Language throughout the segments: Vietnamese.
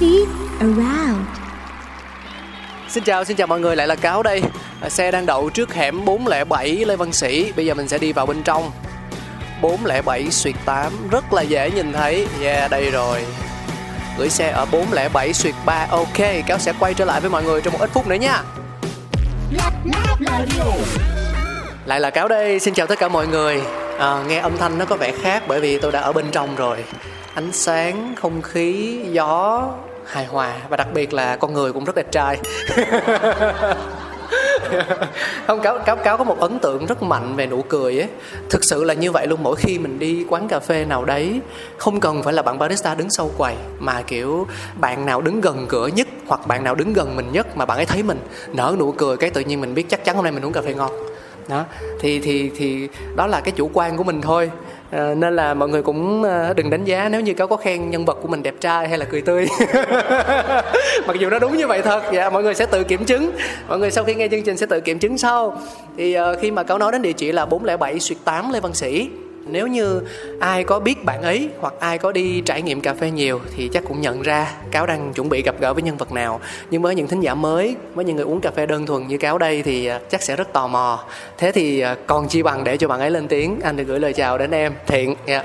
coffee around. Xin chào, xin chào mọi người, lại là Cáo đây. Xe đang đậu trước hẻm 407 Lê Văn Sĩ. Bây giờ mình sẽ đi vào bên trong. 407 Xuyệt 8 Rất là dễ nhìn thấy. Yeah, đây rồi. Gửi xe ở 407 Xuyệt 3 Ok, Cáo sẽ quay trở lại với mọi người trong một ít phút nữa nha. Lại là Cáo đây, xin chào tất cả mọi người. À, Nghe âm thanh nó có vẻ khác bởi vì tôi đã ở bên trong rồi. Ánh sáng, không khí, gió hài hòa và đặc biệt là con người cũng rất đẹp trai. Không, cáo cáo cáo có một ấn tượng rất mạnh về nụ cười ấy. Thực sự là như vậy luôn, mỗi khi mình đi quán cà phê nào đấy, không cần phải là bạn barista đứng sau quầy, mà kiểu bạn nào đứng gần cửa nhất hoặc bạn nào đứng gần mình nhất mà bạn ấy thấy mình, nở nụ cười cái tự nhiên mình biết chắc chắn hôm nay mình uống cà phê ngon. Đó, thì thì thì đó là cái chủ quan của mình thôi à, nên là mọi người cũng ờ, đừng đánh giá nếu như cáo có khen nhân vật của mình đẹp trai hay là cười tươi. Mặc dù nó đúng như vậy thật. Dạ mọi người sẽ tự kiểm chứng. Mọi người sau khi nghe chương trình sẽ tự kiểm chứng sau. Thì ờ, khi mà cáo nói đến địa chỉ là 407 Xuyệt 8 Lê Văn Sĩ nếu như ai có biết bạn ấy hoặc ai có đi trải nghiệm cà phê nhiều thì chắc cũng nhận ra cáo đang chuẩn bị gặp gỡ với nhân vật nào. Nhưng với những thính giả mới với những người uống cà phê đơn thuần như cáo đây thì à, chắc sẽ rất tò mò. Thế thì à, còn chi bằng để cho bạn ấy lên tiếng. Anh được gửi lời chào đến em. Thiện dạ.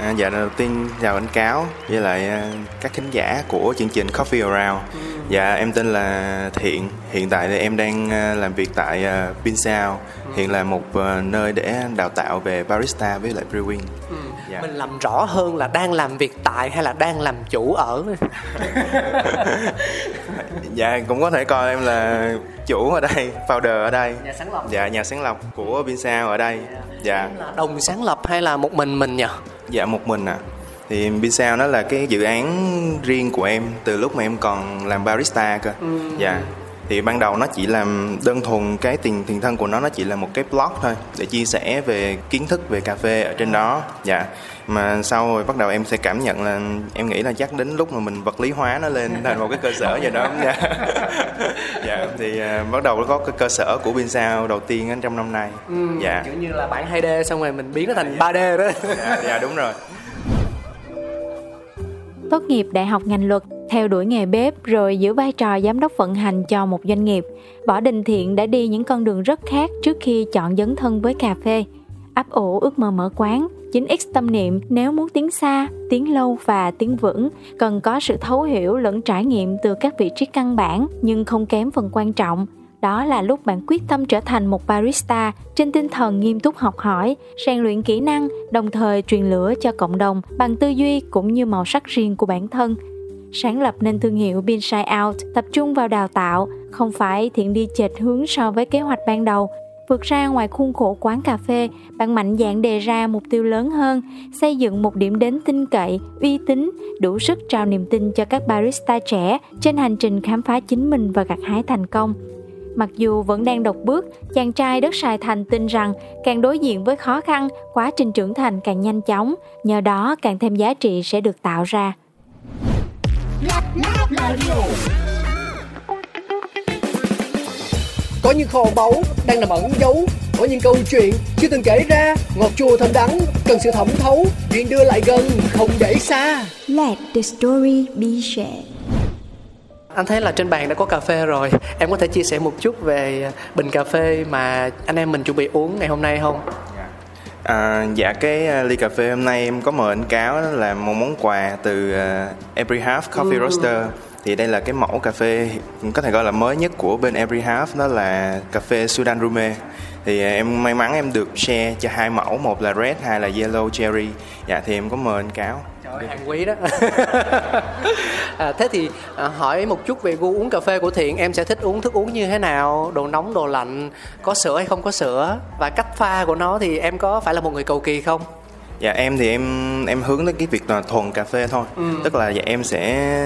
À, dạ đầu tiên chào anh Cáo với lại à, các khán giả của chương trình Coffee Around. Dạ em tên là Thiện. Hiện tại thì em đang à, làm việc tại uh, Pinsao. Hiện là một à, nơi để đào tạo về barista với lại brewing. Dạ. mình làm rõ hơn là đang làm việc tại hay là đang làm chủ ở Dạ cũng có thể coi em là chủ ở đây, founder ở đây. nhà sáng lập Dạ nhà sáng lập của Pinsao ở đây. Dạ. là đồng sáng lập hay là một mình mình nhỉ Dạ một mình à. Thì Pinsao nó là cái dự án riêng của em từ lúc mà em còn làm barista cơ. Dạ. Thì ban đầu nó chỉ làm đơn thuần cái tiền tiền thân của nó nó chỉ là một cái blog thôi để chia sẻ về kiến thức về cà phê ở trên đó. Dạ. Mà sau rồi bắt đầu em sẽ cảm nhận là em nghĩ là chắc đến lúc mà mình vật lý hóa nó lên thành một cái cơ sở gì đó. Dạ. dạ thì à, bắt đầu có cái cơ sở của Pinsao đầu tiên trong năm nay. Dạ. kiểu như là bản 2D xong rồi mình biến nó thành 3D đó Dạ, dạ đúng rồi tốt nghiệp đại học ngành luật, theo đuổi nghề bếp rồi giữ vai trò giám đốc vận hành cho một doanh nghiệp. Võ Đình Thiện đã đi những con đường rất khác trước khi chọn dấn thân với cà phê. Ấp ủ ước mơ mở quán, 9X tâm niệm nếu muốn tiến xa, tiến lâu và tiến vững, cần có sự thấu hiểu lẫn trải nghiệm từ các vị trí căn bản nhưng không kém phần quan trọng. Đó là lúc bạn quyết tâm trở thành một barista trên tinh thần nghiêm túc học hỏi, rèn luyện kỹ năng, đồng thời truyền lửa cho cộng đồng bằng tư duy cũng như màu sắc riêng của bản thân. Sáng lập nên thương hiệu Binside Out tập trung vào đào tạo, không phải thiện đi chệch hướng so với kế hoạch ban đầu. Vượt ra ngoài khuôn khổ quán cà phê, bạn mạnh dạn đề ra mục tiêu lớn hơn, xây dựng một điểm đến tin cậy, uy tín, đủ sức trao niềm tin cho các barista trẻ trên hành trình khám phá chính mình và gặt hái thành công. Mặc dù vẫn đang độc bước, chàng trai đất Sài Thành tin rằng càng đối diện với khó khăn, quá trình trưởng thành càng nhanh chóng, nhờ đó càng thêm giá trị sẽ được tạo ra. có những kho báu đang nằm ẩn giấu có những câu chuyện chưa từng kể ra. Ngọt chua thơm đắng cần sự thẩm thấu chuyện đưa lại gần không để xa. Let the story be shared anh thấy là trên bàn đã có cà phê rồi. Em có thể chia sẻ một chút về bình cà phê mà anh em mình chuẩn bị uống ngày hôm nay không? À, dạ cái uh, ly cà phê hôm nay em có mời anh cáo đó là một món quà từ uh, Every Half Coffee Roaster. Thì đây là cái mẫu cà phê có thể gọi là mới nhất của bên Every Half đó là cà phê Sudan Rume. Thì em may mắn em được share cho hai mẫu một là red hai là yellow cherry. Dạ thì em có mời anh cáo Trời hàng quý đó. À, thế thì à, hỏi một chút về gu uống cà phê của thiện em sẽ thích uống thức uống như thế nào? Đồ nóng đồ lạnh có sữa hay không có sữa? Và cách pha của nó thì em có phải là một người cầu kỳ không? Dạ em thì em em hướng tới cái việc là thuần cà phê thôi. Ừ. tức là dạ em sẽ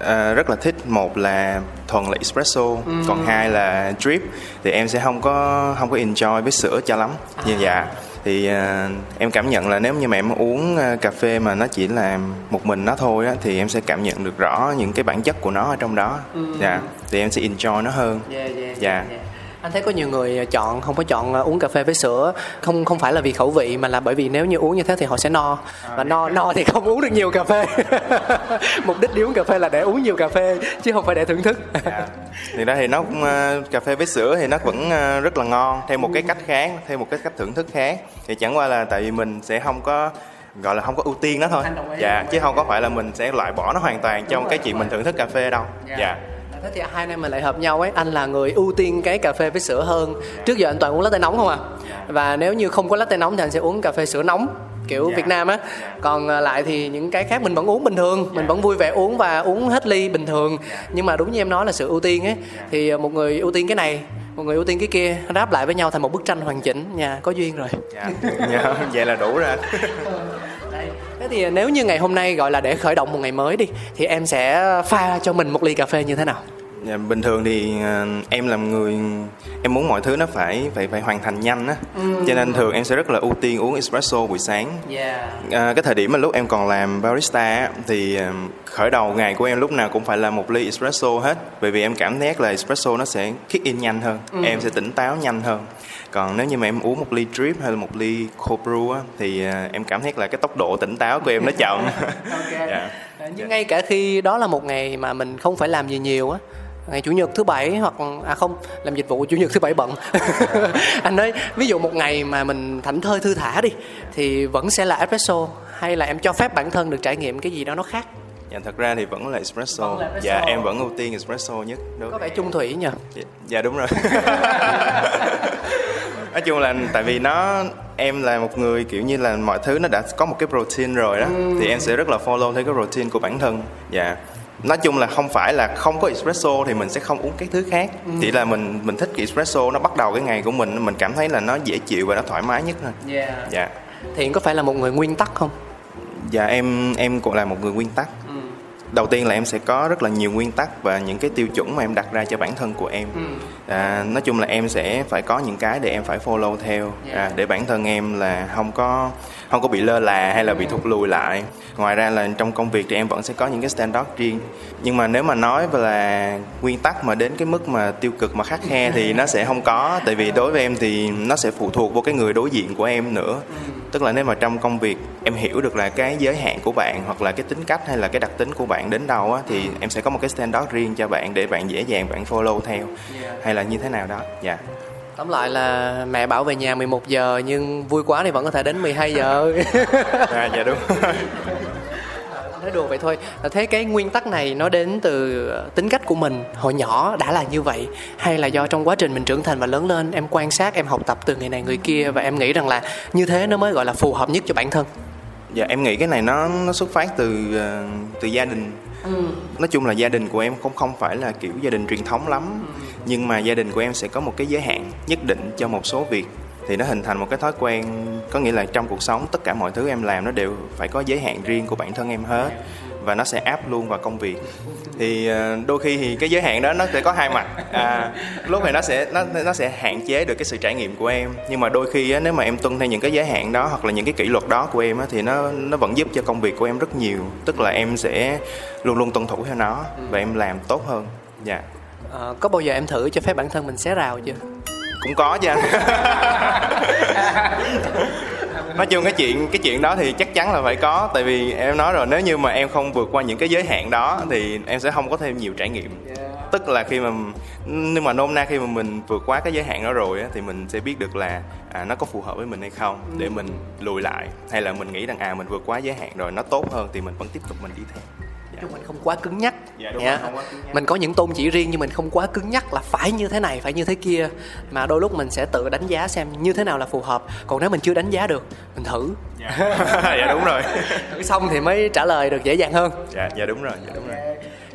uh, rất là thích một là thuần là espresso ừ. còn hai là drip. Thì em sẽ không có không có enjoy với sữa cho lắm. À. như dạ thì uh, em cảm nhận là nếu như mà em uống uh, cà phê mà nó chỉ là một mình nó thôi á thì em sẽ cảm nhận được rõ những cái bản chất của nó ở trong đó. Ừ. dạ thì em sẽ enjoy nó hơn. Yeah, yeah, dạ. yeah, yeah anh thấy có nhiều người chọn không có chọn ờ, uống cà phê với sữa. Không không phải là vì khẩu vị mà là bởi vì nếu như uống như thế thì họ sẽ no. Và no no thì không uống được nhiều cà phê. Mục đích đi uống cà phê là để uống nhiều cà phê chứ không phải để thưởng thức. Dạ. thì đó thì nó cũng uh, cà phê với sữa thì nó vẫn uh, rất là ngon theo một cái cách khác theo một cái cách thưởng thức khác. Thì chẳng qua là tại vì mình sẽ không có gọi là không có ưu tiên nó thôi. Dạ chứ không có phải là mình sẽ loại bỏ nó hoàn toàn trong cái chuyện mình thưởng thức cà phê đâu. Dạ, dạ thế thì hai anh em mình lại hợp nhau ấy. Anh là người ưu tiên cái cà phê với sữa hơn. Trước giờ anh toàn uống latte nóng không à? Và nếu như không có latte nóng thì anh sẽ uống cà phê sữa nóng kiểu yeah. Việt Nam á. Còn à, lại thì những cái khác mình vẫn uống bình thường. Mình vẫn vui vẻ uống và uống hết ly bình thường. Nhưng mà đúng như em nói là sự ưu tiên ấy. Thì à, một người ưu tiên cái này một người ưu tiên cái kia ráp lại với nhau thành một bức tranh hoàn chỉnh. Nha có duyên rồi. Dạ, dạ vậy là đủ rồi thế thì nếu như ngày hôm nay gọi là để khởi động một ngày mới đi thì em sẽ pha cho mình một ly cà phê như thế nào Dạ, bình thường thì uh, em làm người em muốn mọi thứ nó phải phải phải hoàn thành nhanh á ừ. cho nên thường em sẽ rất là ưu tiên uống espresso buổi sáng yeah. uh, cái thời điểm mà lúc em còn làm barista thì uh, khởi đầu ngày của em lúc nào cũng phải là một ly espresso hết bởi vì em cảm giác là espresso nó sẽ kick in nhanh hơn ừ. em sẽ tỉnh táo nhanh hơn còn nếu như mà em uống một ly drip hay là một ly cold brew á, thì uh, em cảm thấy là cái tốc độ tỉnh táo của em nó chậm okay. yeah. Dạ. nhưng ngay cả khi đó là một ngày mà mình không phải làm gì nhiều á ngày chủ nhật thứ bảy hoặc à không làm dịch vụ chủ nhật thứ bảy bận anh nói ví dụ một ngày mà mình thảnh thơi thư thả đi thì vẫn sẽ là espresso hay là em cho phép bản thân được trải nghiệm cái gì đó nó khác dạ thật ra thì vẫn là espresso, vẫn là espresso. dạ em vẫn ưu tiên espresso nhất đúng có vẻ chung thủy nhỉ dạ, dạ đúng rồi nói chung là tại vì nó em là một người kiểu như là mọi thứ nó đã có một cái routine rồi đó ừ. thì em sẽ rất là follow theo cái routine của bản thân dạ nói chung là không phải là không có espresso thì mình sẽ không uống cái thứ khác ừ. chỉ là mình mình thích cái espresso nó bắt đầu cái ngày của mình mình cảm thấy là nó dễ chịu và nó thoải mái nhất thôi yeah. dạ thiện có phải là một người nguyên tắc không dạ em em cũng là một người nguyên tắc. Đầu tiên là em sẽ có rất là nhiều nguyên tắc và những cái tiêu chuẩn mà em đặt ra cho bản thân của em. Ừ. à, nói chung là em sẽ phải có những cái để em phải follow theo. Yeah. à, để bản thân em là không có không có bị lơ là hay là bị thụt lùi lại. Ngoài ra là trong công việc thì em vẫn sẽ có những cái standard riêng. Nhưng mà nếu mà nói về là nguyên tắc mà đến cái mức mà tiêu cực mà khắc khe thì nó sẽ không có. Tại vì đối với em thì nó sẽ phụ thuộc vào cái người đối diện của em nữa tức là nếu mà trong công việc em hiểu được là cái giới hạn của bạn hoặc là cái tính cách hay là cái đặc tính của bạn đến đâu á thì em sẽ có một cái standard riêng cho bạn để bạn dễ dàng bạn follow theo. Hay là như thế nào đó? Dạ. Yeah tóm lại là mẹ bảo về nhà 11 giờ nhưng vui quá thì vẫn có thể đến 12 giờ. À dạ đúng nói đùa vậy thôi. Thế cái nguyên tắc này nó đến từ tính cách của mình. Hồi nhỏ đã là như vậy hay là do trong quá trình mình trưởng thành và lớn lên em quan sát em học tập từ người này người kia và em nghĩ rằng là như thế nó mới gọi là phù hợp nhất cho bản thân? Dạ em nghĩ cái này nó nó xuất phát từ uh, từ gia đình. Ừ. nói chung là gia đình của em không không phải là kiểu gia đình truyền thống lắm. Ừ. nhưng mà gia đình của em sẽ có một cái giới hạn nhất định cho một số việc thì nó hình thành một cái thói quen có nghĩa là trong cuộc sống tất cả mọi thứ em làm nó đều phải có giới hạn riêng của bản thân em hết. Và nó sẽ áp luôn vào công việc. Thì ờ, đôi khi thì cái giới hạn đó nó sẽ có hai mặt. À, lúc này nó sẽ nó nó sẽ hạn chế được cái sự trải nghiệm của em. Nhưng mà đôi khi á, nếu mà em tuân theo những cái giới hạn đó hoặc là những cái kỷ luật đó của em á, thì nó nó vẫn giúp cho công việc của em rất nhiều. Tức là em sẽ luôn luôn tuân thủ theo nó và em làm tốt hơn. Dạ. Yeah. à, có bao giờ em thử cho phép bản thân mình xé rào chưa? Cũng có chứ. Anh nói chung cái chuyện cái chuyện đó thì chắc chắn là phải có. Tại vì em nói rồi nếu như mà em không vượt qua những cái giới hạn đó thì em sẽ không có thêm nhiều trải nghiệm. Tức là khi mà nhưng mà nôm na khi mà mình vượt qua cái giới hạn đó rồi á, thì mình sẽ biết được là à, nó có phù hợp với mình hay không để mình lùi lại. Hay là mình nghĩ rằng à mình vượt quá giới hạn rồi nó tốt hơn thì mình vẫn tiếp tục mình đi theo Chứ mình không quá cứng nhắc Dạ, đúng Dạ. rồi, không quá cứng nhắc. mình có những tôn chỉ riêng nhưng mình không quá cứng nhắc là phải như thế này phải như thế kia mà đôi lúc mình sẽ tự đánh giá xem như thế nào là phù hợp còn nếu mình chưa đánh giá được mình thử dạ đúng rồi thử xong thì mới trả lời được dễ dàng hơn dạ dạ đúng rồi dạ đúng rồi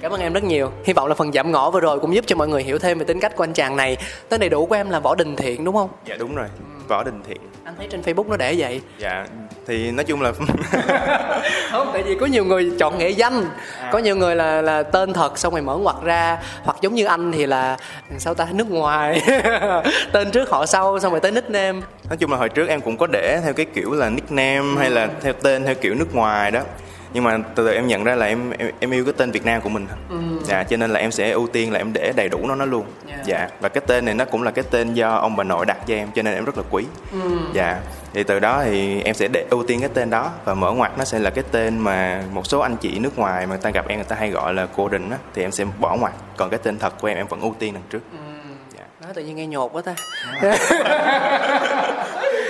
Cảm ơn em rất nhiều. Hy vọng là phần giảm ngõ vừa rồi cũng giúp cho mọi người hiểu thêm về tính cách của anh chàng này. Tên đầy đủ của em là Võ Đình Thiện đúng không? dạ đúng rồi võ đình thiện Anh thấy trên Facebook nó để vậy. dạ thì nói chung là Không, tại vì có nhiều người chọn nghệ danh, có nhiều người là là tên thật xong rồi mở ngoặt ra, hoặc giống như anh thì là sao ta nước ngoài, tên trước họ sau xong rồi tới nickname. nói chung là hồi trước em cũng có để theo cái kiểu là nickname hay là theo tên theo kiểu nước ngoài đó. Nhưng mà từ từ em nhận ra là em em, em yêu cái tên Việt Nam của mình dạ cho nên là em sẽ ưu tiên là em để đầy đủ nó nó luôn Yeah. dạ và cái tên này nó cũng là cái tên do ông bà nội đặt cho em cho nên em rất là quý dạ thì từ đó thì em sẽ để ưu tiên cái tên đó và mở ngoặt nó sẽ là cái tên mà một số anh chị nước ngoài mà người ta gặp em người ta hay gọi là cô đình á thì em sẽ bỏ ngoặt còn cái tên thật của em em vẫn ưu tiên đằng trước dạ. Nói tự nhiên nghe nhột quá ta.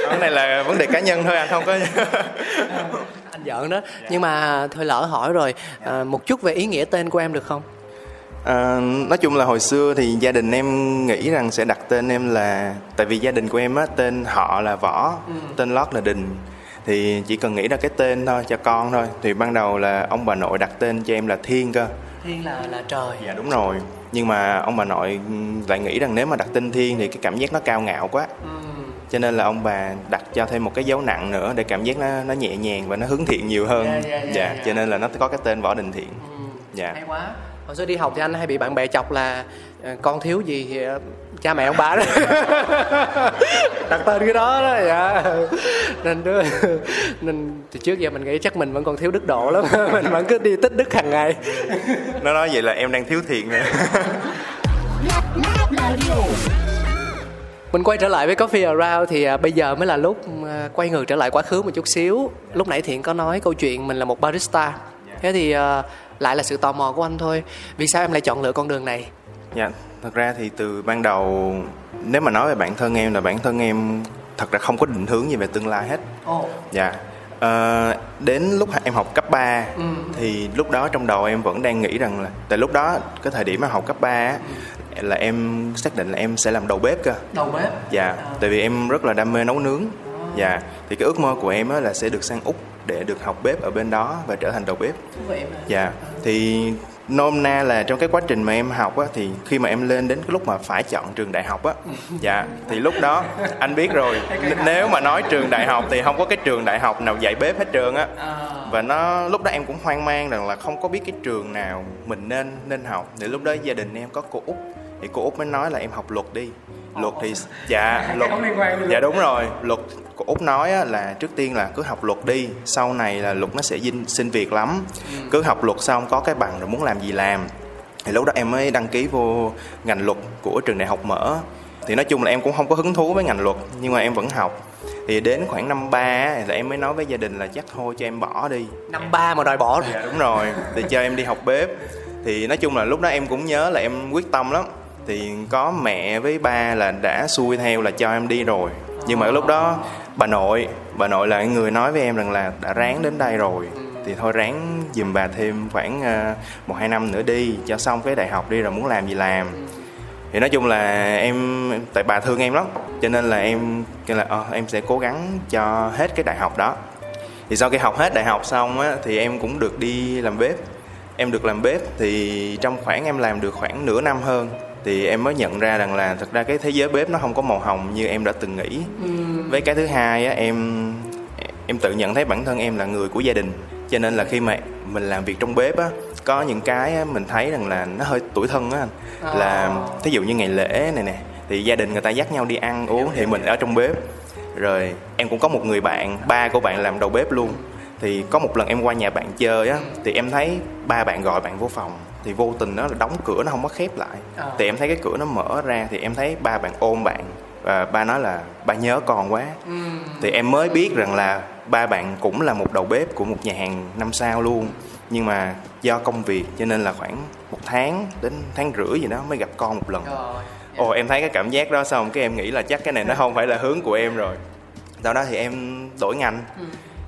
cái này là vấn đề cá nhân thôi anh không có anh giỡn đó. Nhưng mà thôi lỡ hỏi rồi, à, một chút về ý nghĩa tên của em được không? À, nói chung là hồi xưa thì gia đình em nghĩ rằng sẽ đặt tên em là tại vì gia đình của em á tên họ là võ tên lót là đình. Thì chỉ cần nghĩ ra cái tên thôi cho con thôi thì ban đầu là ông bà nội đặt tên cho em là thiên cơ. Thiên là là trời. dạ đúng rồi. Nhưng mà ông bà nội lại nghĩ rằng nếu mà đặt tên thiên thì cái cảm giác nó cao ngạo quá. Cho nên là ông bà đặt cho thêm một cái dấu nặng nữa để cảm giác nó nó nhẹ nhàng và nó hướng thiện nhiều hơn. Dạ, dạ, dạ, dạ dạ. cho nên là nó có cái tên võ đình thiện. Dạ. Hay quá hồi xưa đi học thì anh hay bị bạn bè chọc là ờ, con thiếu gì thì ờ, cha mẹ ông bà đó. Đặt tên cái đó đó dạ. Nên đứa nên từ trước giờ mình nghĩ chắc mình vẫn còn thiếu đức độ lắm. Mình vẫn cứ đi tích đức hàng ngày. Nó nói vậy là em đang thiếu thiện nè. Mình quay trở lại với coffee around thì à, bây giờ mới là lúc quay ngược trở lại quá khứ một chút xíu. Lúc nãy thiện có nói câu chuyện mình là một barista. Thế thì lại là sự tò mò của anh thôi vì sao em lại chọn lựa con đường này Dạ, thật ra thì từ ban đầu nếu mà nói về bản thân em là bản thân em thật ra không có định hướng gì về tương lai hết. Ồ. Dạ. Ờ, đến lúc em học cấp 3 thì lúc đó trong đầu em vẫn đang nghĩ rằng là tại lúc đó cái thời điểm mà học cấp 3 á, là em xác định là em sẽ làm đầu bếp cơ. đầu bếp Dạ, tại vì em rất là đam mê nấu nướng. Dạ, thì cái ước mơ của em á là sẽ được sang Úc để được học bếp ở bên đó và trở thành đầu bếp. Dạ, thì nôm na là trong cái quá trình mà em học á thì khi mà em lên đến cái lúc mà phải chọn trường đại học á dạ thì lúc đó anh biết rồi n- nếu mà nói trường đại học thì không có cái trường đại học nào dạy bếp hết trơn á. Và nó lúc đó em cũng hoang mang rằng là không có biết cái trường nào mình nên nên học. Thì lúc đó gia đình em có cô út thì cô út mới nói là em học luật đi luật thì dạ luật dạ đúng rồi. Luật cô út nói á, là trước tiên là cứ học luật đi sau này là luật nó sẽ xin, xin việc lắm. Cứ học luật xong có cái bằng rồi muốn làm gì làm. Thì lúc đó em mới đăng ký vô ngành luật của trường đại học mở. Thì nói chung là em cũng không có hứng thú với ngành luật nhưng mà em vẫn học. Thì đến khoảng năm ba là em mới nói với gia đình là chắc thôi cho em bỏ đi. Năm ba mà đòi bỏ dạ đúng rồi thì cho em đi học bếp. Thì nói chung là lúc đó em cũng nhớ là em quyết tâm lắm thì có mẹ với ba là đã xuôi theo là cho em đi rồi. Nhưng mà lúc đó bà nội bà nội là người nói với em rằng là đã ráng đến đây rồi. Thì thôi ráng dùm bà thêm khoảng ờ, một hai năm nữa đi cho xong cái đại học đi rồi muốn làm gì làm. Thì nói chung là em tại bà thương em lắm cho nên là em kêu là ờ, em sẽ cố gắng cho hết cái đại học đó. Thì sau khi học hết đại học xong á thì em cũng được đi làm bếp. Em được làm bếp thì trong khoảng em làm được khoảng nửa năm hơn thì em mới nhận ra rằng là thật ra cái thế giới bếp nó không có màu hồng như em đã từng nghĩ. Với cái thứ hai á em em tự nhận thấy bản thân em là người của gia đình. Cho nên là khi mà mình làm việc trong bếp á có những cái á, mình thấy rằng là nó hơi tuổi thân á anh. Là thí dụ như ngày lễ này nè thì gia đình người ta dắt nhau đi ăn uống thì mình ở trong bếp. Rồi em cũng có một người bạn ba của bạn làm đầu bếp luôn. Thì có một lần em qua nhà bạn chơi á thì em thấy ba bạn gọi bạn vô phòng thì vô tình nó là đóng cửa nó không có khép lại. Thì em thấy cái cửa nó mở ra thì em thấy ba bạn ôm bạn và ba nói là ba nhớ con quá. Thì em mới biết rằng là ba bạn cũng là một đầu bếp của một nhà hàng năm sao luôn. Nhưng mà do công việc cho nên là khoảng một tháng đến tháng rưỡi gì đó mới gặp con một lần. Ồ em thấy cái cảm giác đó xong cái em nghĩ là chắc cái này nó không phải là hướng của em rồi. Sau đó thì em đổi ngành.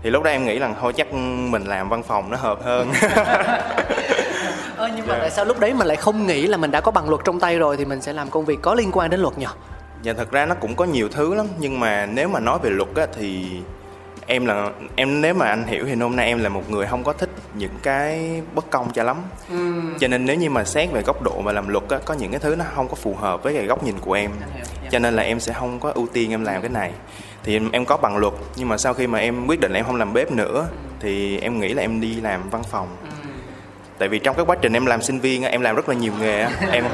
Thì lúc đó em nghĩ là thôi chắc mình làm văn phòng nó hợp hơn Ơ, nhưng mà tại sao lúc đấy mình lại không nghĩ là mình đã có bằng luật trong tay rồi thì mình sẽ làm công việc có liên quan đến luật nhỉ? Dạ thật ra nó cũng có nhiều thứ lắm nhưng mà nếu mà nói về luật á thì em là em nếu mà anh hiểu thì hôm nay em là một người không có thích những cái bất công cho lắm. Ừ. cho nên nếu như mà xét về góc độ mà làm luật á có những cái thứ nó không có phù hợp với cái góc nhìn của em. Cho nên là em sẽ không có ưu tiên em làm cái này. Thì em, em có bằng luật nhưng mà sau khi mà em quyết định là em không làm bếp nữa thì em nghĩ là em đi làm văn phòng. Ừ tại vì trong cái quá trình em làm sinh viên em làm rất là nhiều nghề em,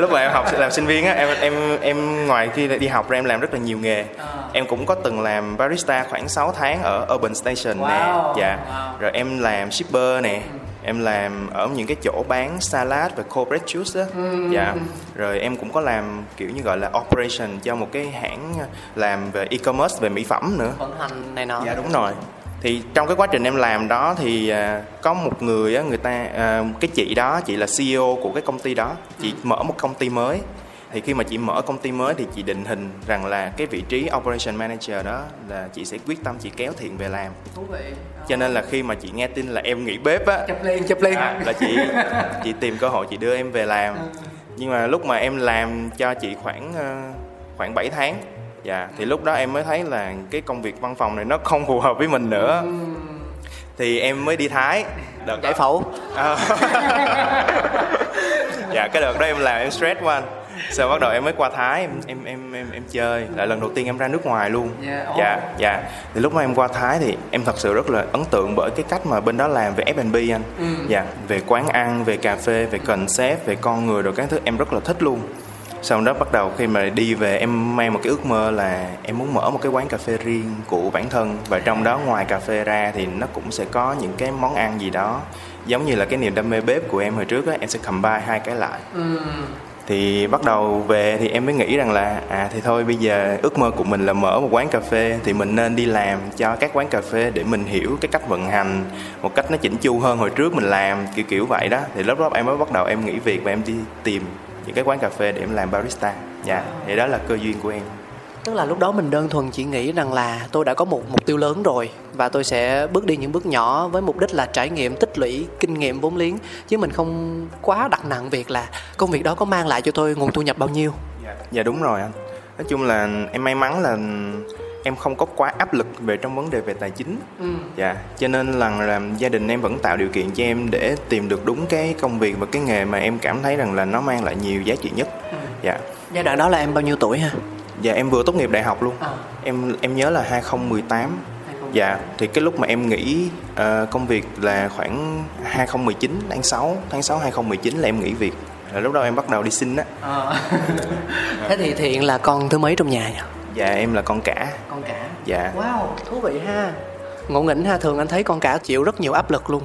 lúc mà em học làm sinh viên em em em ngoài khi đi học ra em làm rất là nhiều nghề. À. em cũng có từng làm barista khoảng 6 tháng ở Urban Station wow. nè dạ rồi em làm shipper nè. Em làm ở những cái chỗ bán salad và cold juice đó ừ. dạ. Rồi em cũng có làm kiểu như gọi là operation cho một cái hãng làm về e-commerce về mỹ phẩm nữa. Vận hành này nọ. Dạ đúng rồi thì trong cái quá trình em làm đó thì à, có một người á người ta à, cái chị đó chị là CEO của cái công ty đó. Chị ừ. mở một công ty mới. Thì khi mà chị mở công ty mới thì chị định hình rằng là cái vị trí operation manager đó là chị sẽ quyết tâm chị kéo thiện về làm. Thú vị. Cho nên là khi mà chị nghe tin là em nghỉ bếp á chụp liền chụp liền. à, là chị chị tìm cơ hội chị đưa em về làm. Nhưng mà lúc mà em làm cho chị khoảng à, khoảng 7 tháng dạ thì lúc đó em mới thấy là cái công việc văn phòng này nó không phù hợp với mình nữa. Thì em mới đi thái. Đợt giải phẫu. À. dạ cái đợt đó em làm em stress quá anh. Sau bắt đầu em mới qua thái em em em em, em chơi. Là lần đầu tiên em ra nước ngoài luôn. Yeah, oh. dạ dạ. Thì lúc mà em qua thái thì em thật sự rất là ấn tượng bởi cái cách mà bên đó làm về F&B anh. Ừ. dạ về quán ăn về cà phê về concept về con người rồi các thứ em rất là thích luôn sau đó bắt đầu khi mà đi về em mang một cái ước mơ là em muốn mở một cái quán cà phê riêng của bản thân. Và trong đó ngoài cà phê ra thì nó cũng sẽ có những cái món ăn gì đó. Giống như là cái niềm đam mê bếp của em hồi trước á em sẽ combine hai cái lại. Ừ. thì bắt đầu về thì em mới nghĩ rằng là à thì thôi bây giờ ước mơ của mình là mở một quán cà phê thì mình nên đi làm cho các quán cà phê để mình hiểu cái cách vận hành một cách nó chỉnh chu hơn hồi trước mình làm kiểu kiểu vậy đó. Thì lúc đó em mới bắt đầu em nghỉ việc và em đi tìm những cái quán cà phê để em làm barista. Dạ thì đó là cơ duyên của em. Tức là lúc đó mình đơn thuần chỉ nghĩ rằng là tôi đã có một mục tiêu lớn rồi và tôi sẽ bước đi những bước nhỏ với mục đích là trải nghiệm tích lũy kinh nghiệm vốn liếng. Chứ mình không quá đặt nặng việc là công việc đó có mang lại cho tôi nguồn thu nhập bao nhiêu. Dạ, dạ đúng rồi anh. Nói chung là em may mắn là em không có quá áp lực về trong vấn đề về tài chính ừ. dạ cho nên là, là gia đình em vẫn tạo điều kiện cho em để tìm được đúng cái công việc và cái nghề mà em cảm thấy rằng là nó mang lại nhiều giá trị nhất ừ. dạ giai đoạn đó là em bao nhiêu tuổi ha dạ em vừa tốt nghiệp đại học luôn à. em em nhớ là 2018 Dạ, thì cái lúc mà em nghỉ uh, công việc là khoảng 2019 tháng 6, tháng 6 2019 là em nghỉ việc. Là lúc đó em bắt đầu đi xin á. À. Thế thì Thiện là con thứ mấy trong nhà nhỉ? Dạ em là con cả. Con cả. Dạ. Wow thú vị ha. Ngộ nghĩnh ha thường anh thấy con cả chịu rất nhiều áp lực luôn.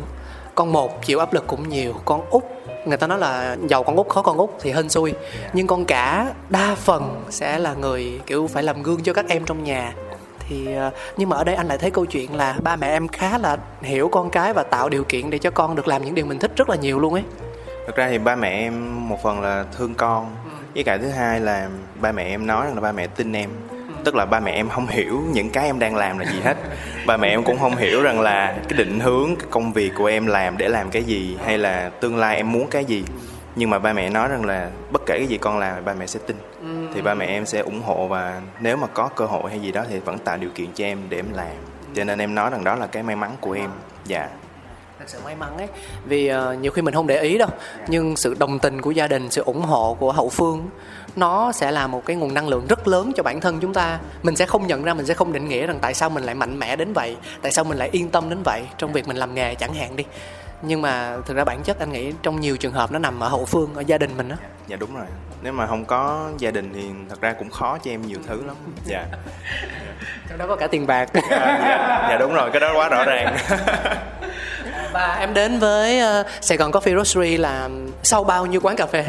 Con một chịu áp lực cũng nhiều con út người ta nói là giàu con út khó con út thì hên xui. Yeah. nhưng con cả đa phần sẽ là người kiểu phải làm gương cho các em trong nhà. Thì ờ, nhưng mà ở đây anh lại thấy câu chuyện là ba mẹ em khá là hiểu con cái và tạo điều kiện để cho con được làm những điều mình thích rất là nhiều luôn ấy. Thực ra thì ba mẹ em một phần là thương con. Ừ. với cả thứ hai là ba mẹ em nói rằng là ba mẹ tin em tức là ba mẹ em không hiểu những cái em đang làm là gì hết. Ba mẹ em cũng không hiểu rằng là cái định hướng cái công việc của em làm để làm cái gì hay là tương lai em muốn cái gì. Nhưng mà ba mẹ nói rằng là bất kể cái gì con làm ba mẹ sẽ tin. Thì ba mẹ em sẽ ủng hộ và nếu mà có cơ hội hay gì đó thì vẫn tạo điều kiện cho em để em làm. Cho nên em nói rằng đó là cái may mắn của em. Dạ. Thật sự may mắn ấy. Vì uh, nhiều khi mình không để ý đâu. Nhưng sự đồng tình của gia đình sự ủng hộ của hậu phương nó sẽ là một cái nguồn năng lượng rất lớn cho bản thân chúng ta. Mình sẽ không nhận ra mình sẽ không định nghĩa rằng tại sao mình lại mạnh mẽ đến vậy tại sao mình lại yên tâm đến vậy trong việc mình làm nghề chẳng hạn đi. Nhưng mà thực ra bản chất anh nghĩ trong nhiều trường hợp nó nằm ở hậu phương ở gia đình mình đó dạ đúng rồi. Nếu mà không có gia đình thì thật ra cũng khó cho em nhiều thứ lắm. Dạ. Trong đó có cả tiền bạc. Dạ, dạ, dạ đúng rồi cái đó quá rõ ràng. Và em đến với uh, Sài Gòn Coffee Roastery là sau bao nhiêu quán cà phê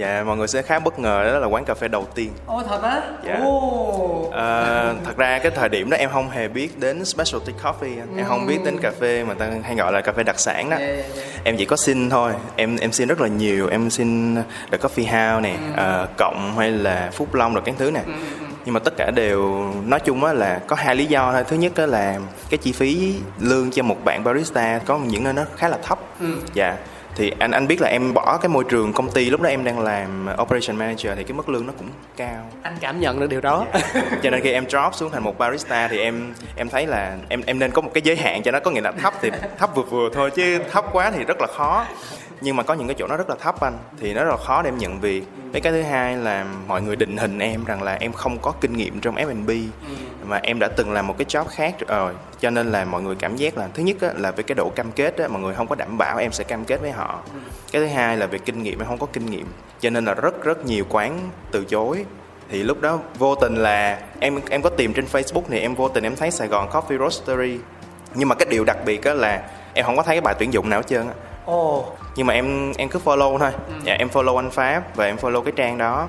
Dạ, mọi người sẽ khá bất ngờ đó là quán cà phê đầu tiên. Ồ thật á? Dạ. Oh. À, thật ra cái thời điểm đó em không hề biết đến specialty coffee, anh. em không biết đến cà phê mà ta hay gọi là cà phê đặc sản đó. Yeah, yeah, yeah. Em chỉ có xin thôi, em em xin rất là nhiều, em xin The Coffee House nè, mm. uh, cộng hay là Phúc Long rồi các thứ nè. Mm nhưng mà tất cả đều nói chung á là có hai lý do thôi thứ nhất là cái chi phí lương cho một bạn barista có những nơi nó khá là thấp ừ. dạ thì anh anh biết là em bỏ cái môi trường công ty lúc đó em đang làm operation manager thì cái mức lương nó cũng cao. Anh cảm nhận được điều đó. Cho nên khi em drop xuống thành một barista thì em em thấy là em em nên có một cái giới hạn cho nó có nghĩa là thấp thì thấp vừa vừa thôi chứ thấp quá thì rất là khó nhưng mà có những cái chỗ nó rất là thấp anh thì nó rất là khó để em nhận việc. Cái cái thứ hai là mọi người định hình em rằng là em không có kinh nghiệm trong F&B mà em đã từng làm một cái job khác rồi. Cho nên là mọi người cảm giác là thứ nhất á, là về cái độ cam kết á, mọi người không có đảm bảo em sẽ cam kết với họ. Cái thứ hai là về kinh nghiệm em không có kinh nghiệm. Cho nên là rất rất nhiều quán từ chối. Thì lúc đó vô tình là em em có tìm trên Facebook thì em vô tình em thấy Sài Gòn Coffee Roastery. Nhưng mà cái điều đặc biệt á là em không có thấy cái bài tuyển dụng nào hết trơn á ồ. Nhưng mà em em cứ follow thôi. Dạ em follow anh pháp và em follow cái trang đó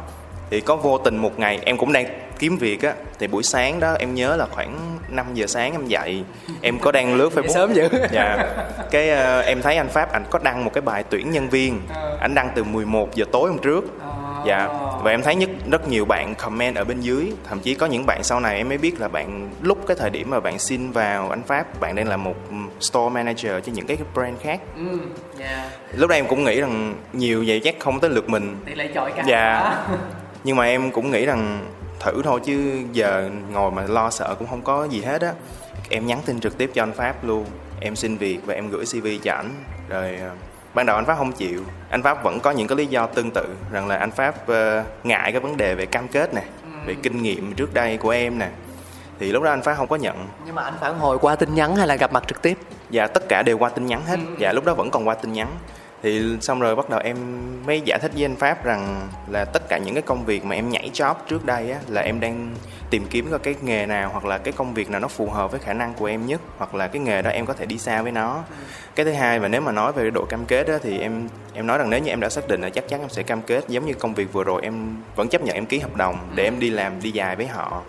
thì có vô tình một ngày em cũng đang kiếm việc á thì buổi sáng đó em nhớ là khoảng 5 giờ sáng em dậy em có đang lướt facebook. sớm dữ. dạ. Cái ờ, em thấy anh pháp ảnh có đăng một cái bài tuyển nhân viên ảnh đăng từ 11 giờ tối hôm trước. Dạ. Và em thấy nhất rất nhiều bạn comment ở bên dưới thậm chí có những bạn sau này em mới biết là bạn lúc cái thời điểm mà bạn xin vào anh pháp bạn đang là một store manager cho những cái brand khác. Ừ dạ. Lúc đó em cũng nghĩ rằng nhiều vậy chắc không tới lượt mình. Tỷ lệ chọi cao dạ nhưng mà em cũng nghĩ rằng thử thôi chứ giờ ngồi mà lo sợ cũng không có gì hết á. Em nhắn tin trực tiếp cho anh pháp luôn. Em xin việc và em gửi cv cho ảnh. Rồi ờ, ban đầu anh pháp không chịu. Anh pháp vẫn có những cái lý do tương tự rằng là anh pháp ờ, ngại cái vấn đề về cam kết nè về kinh nghiệm trước đây của em nè. Thì lúc đó anh pháp không có nhận. Nhưng mà anh phản hồi qua tin nhắn hay là gặp mặt trực tiếp? Dạ tất cả đều qua tin nhắn hết. Dạ lúc đó vẫn còn qua tin nhắn thì xong rồi bắt đầu em mới giải thích với anh pháp rằng là tất cả những cái công việc mà em nhảy job trước đây á là em đang tìm kiếm coi cái nghề nào hoặc là cái công việc nào nó phù hợp với khả năng của em nhất hoặc là cái nghề đó em có thể đi xa với nó. Cái thứ hai mà nếu mà nói về độ cam kết á thì em em nói rằng nếu như em đã xác định là chắc chắn em sẽ cam kết giống như công việc vừa rồi em vẫn chấp nhận em ký hợp đồng để em đi làm đi dài với họ.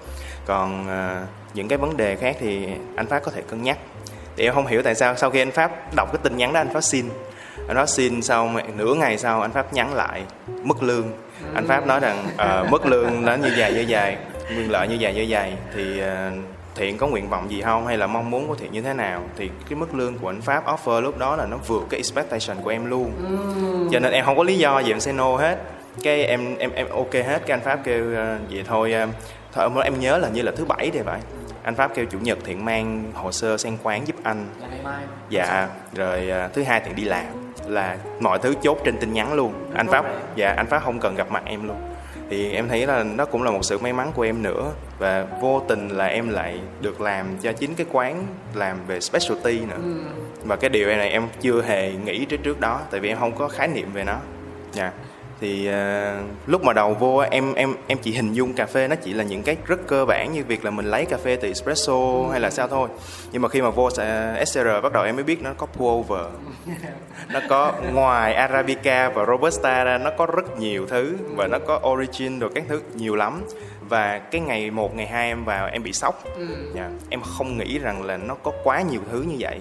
Còn uh, những cái vấn đề khác thì anh pháp có thể cân nhắc. Thì em không hiểu tại sao sau khi anh pháp đọc cái tin nhắn đó anh pháp xin anh pháp xin sau nửa ngày sau anh pháp nhắn lại mức lương. Anh pháp nói rằng ờ, mức lương nó như vậy như vậy nguyên lợi như vậy như vậy thì ờ, thiện có nguyện vọng gì không? Hay là mong muốn của thiện như thế nào? Thì cái mức lương của anh pháp offer lúc đó là nó vượt cái expectation của em luôn. Cho nên em không có lý do gì em say no hết. Cái em em em ok hết cái anh pháp kêu ờ, vậy thôi ờ, thôi em- nhớ là như là thứ bảy thì phải. Anh pháp kêu chủ nhật thiện mang hồ sơ sang quán giúp anh. Dạ rồi à, thứ hai thiện đi làm là mọi thứ chốt trên tin nhắn luôn. Anh pháp dạ anh pháp không cần gặp mặt em luôn. Thì em thấy là nó cũng là một sự may mắn của em nữa. Và vô tình là em lại được làm cho chính cái quán làm về specialty nữa. Và cái điều này em chưa hề nghĩ trước trước đó tại vì em không có khái niệm về nó. Dạ thì à, lúc mà đầu vô em em em chỉ hình dung cà phê nó chỉ là những cái rất cơ bản như việc là mình lấy cà phê từ espresso hay là sao thôi. Nhưng mà khi mà vô à, SCR bắt đầu em mới biết nó có pour over nó có ngoài arabica và robusta ra nó có rất nhiều thứ và nó có origin rồi các thứ nhiều lắm. Và cái ngày một ngày hai em vào em bị sốc. Dạ. em không nghĩ rằng là nó có quá nhiều thứ như vậy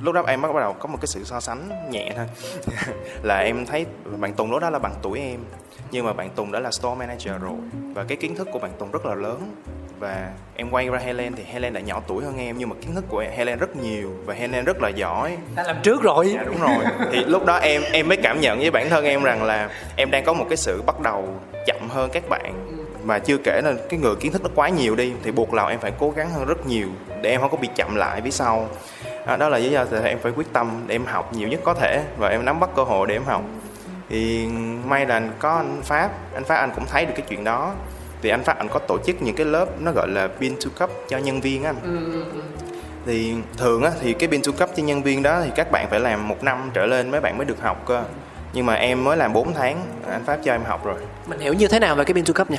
lúc đó em bắt đầu có một cái sự so sánh nhẹ thôi. Là em thấy bạn Tùng lúc đó là bằng tuổi em nhưng mà bạn Tùng đã là store manager rồi. Và cái kiến thức của bạn Tùng rất là lớn. Và em quay ra Helen thì Helen đã nhỏ tuổi hơn em nhưng mà kiến thức của Helen rất nhiều và Helen rất là giỏi. Ta làm trước rồi. Dạ đúng rồi. Thì lúc đó em em mới cảm nhận với bản thân em rằng là em đang có một cái sự bắt đầu chậm hơn các bạn. Mà chưa kể là cái người kiến thức nó quá nhiều đi thì buộc lòng em phải cố gắng hơn rất nhiều để em không có bị chậm lại phía sau à, đó là lý do tại em phải quyết tâm để em học nhiều nhất có thể và em nắm bắt cơ hội để em học. Thì may là có anh pháp anh pháp anh cũng thấy được cái chuyện đó. Thì anh pháp anh có tổ chức những cái lớp nó gọi là pin to cup cho nhân viên anh. Thì thường á thì cái pin to cup cho nhân viên đó thì các bạn phải làm một năm trở lên mấy bạn mới được học cơ. Nhưng mà em mới làm 4 tháng anh pháp cho em học rồi. Mình hiểu như thế nào về cái pin to cup nhỉ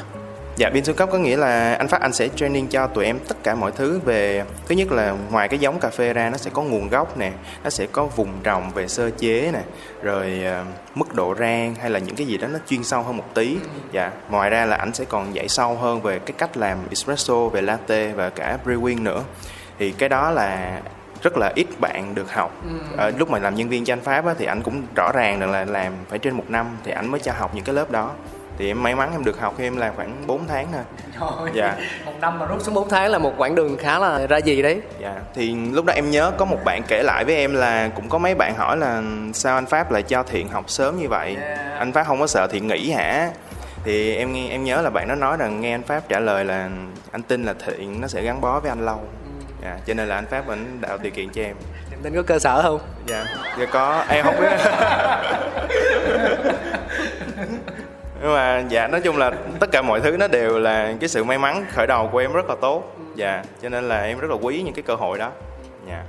Dạ, pin to cup có nghĩa là anh Phát anh sẽ training cho tụi em tất cả mọi thứ về thứ nhất là ngoài cái giống cà phê ra nó sẽ có nguồn gốc nè, nó sẽ có vùng trồng về sơ chế nè, rồi ờ, mức độ rang hay là những cái gì đó nó chuyên sâu hơn một tí. Dạ, ngoài ra là anh sẽ còn dạy sâu hơn về cái cách làm espresso, về latte và cả brewing nữa. Thì cái đó là rất là ít bạn được học Ờ, lúc mà làm nhân viên cho anh Pháp á, thì anh cũng rõ ràng rằng là làm phải trên một năm thì anh mới cho học những cái lớp đó thì em may mắn em được học khi em làm khoảng 4 tháng thôi. Trời Dạ. Một năm mà rút xuống 4 tháng là một quãng đường khá là ra gì đấy. Dạ thì lúc đó em nhớ có một bạn kể lại với em là cũng có mấy bạn hỏi là sao anh pháp lại cho thiện học sớm như vậy? Anh pháp không có sợ thiện nghỉ hả? Thì em nghe em nhớ là bạn đó nói rằng nghe anh pháp trả lời là anh tin là thiện nó sẽ gắn bó với anh lâu. Dạ cho nên là anh pháp vẫn tạo điều kiện cho em. Niềm tin có cơ sở không? dạ dạ có. Em không biết nhưng mà dạ nói chung là tất cả mọi thứ nó đều là cái sự may mắn khởi đầu của em rất là tốt. Dạ cho nên là em rất là quý những cái cơ hội đó. Dạ.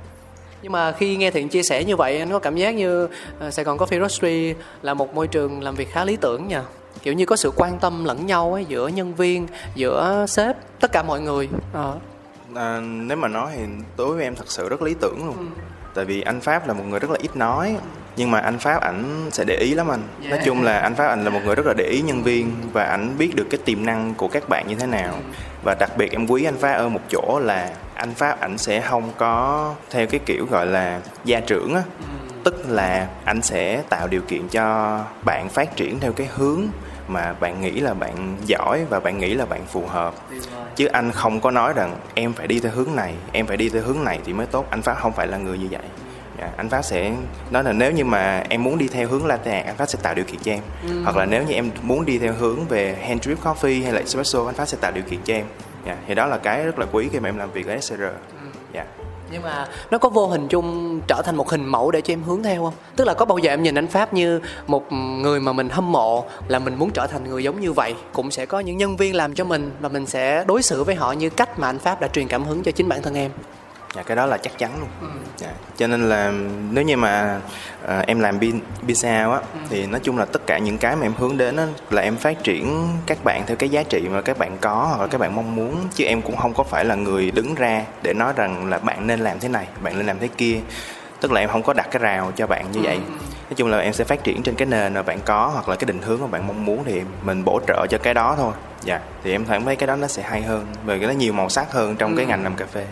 Nhưng mà khi nghe Thiện chia sẻ như vậy anh có cảm giác như ờ, Sài Gòn Coffee Roastery là một môi trường làm việc khá lý tưởng nha Kiểu như có sự quan tâm lẫn nhau ấy, giữa nhân viên, giữa sếp, tất cả mọi người. Ờ. À, nếu mà nói thì đối với em thật sự rất lý tưởng luôn tại vì anh pháp là một người rất là ít nói nhưng mà anh pháp ảnh sẽ để ý lắm anh. Nói chung là anh pháp ảnh là một người rất là để ý nhân viên và ảnh biết được cái tiềm năng của các bạn như thế nào. Và đặc biệt em quý anh pháp ở một chỗ là anh pháp ảnh sẽ không có theo cái kiểu gọi là gia trưởng á. Tức là anh sẽ tạo điều kiện cho bạn phát triển theo cái hướng mà bạn nghĩ là bạn giỏi và bạn nghĩ là bạn phù hợp chứ anh không có nói rằng em phải đi theo hướng này em phải đi theo hướng này thì mới tốt. Anh pháp không phải là người như vậy. Dạ, anh pháp sẽ nói là nếu như mà em muốn đi theo hướng latte art, anh pháp sẽ tạo điều kiện cho em. Hoặc là nếu như em muốn đi theo hướng về hand drip coffee hay là espresso anh pháp sẽ tạo điều kiện cho em. Dạ, thì đó là cái rất là quý khi mà em làm việc ở SR. Nhưng mà nó có vô hình chung trở thành một hình mẫu để cho em hướng theo không? Tức là có bao giờ em nhìn anh Pháp như một người mà mình hâm mộ, là mình muốn trở thành người giống như vậy Cũng sẽ có những nhân viên làm cho mình và mình sẽ đối xử với họ như cách mà anh Pháp đã truyền cảm hứng cho chính bản thân em Dạ cái đó là chắc chắn luôn. Dạ. Cho nên là nếu như mà à, em làm sao á thì nói chung là tất cả những cái mà em hướng đến á là em phát triển các bạn theo cái giá trị mà các bạn có hoặc là các bạn mong muốn chứ em cũng không có phải là người đứng ra để nói rằng là bạn nên làm thế này, bạn nên làm thế kia. Tức là em không có đặt cái rào cho bạn như vậy. Nói chung là em sẽ phát triển trên cái nền mà bạn có hoặc là cái định hướng mà bạn mong muốn thì mình bổ trợ cho cái đó thôi. Dạ. Thì em thấy cái đó nó sẽ hay hơn, về cái nó nhiều màu sắc hơn trong cái ngành làm cà phê.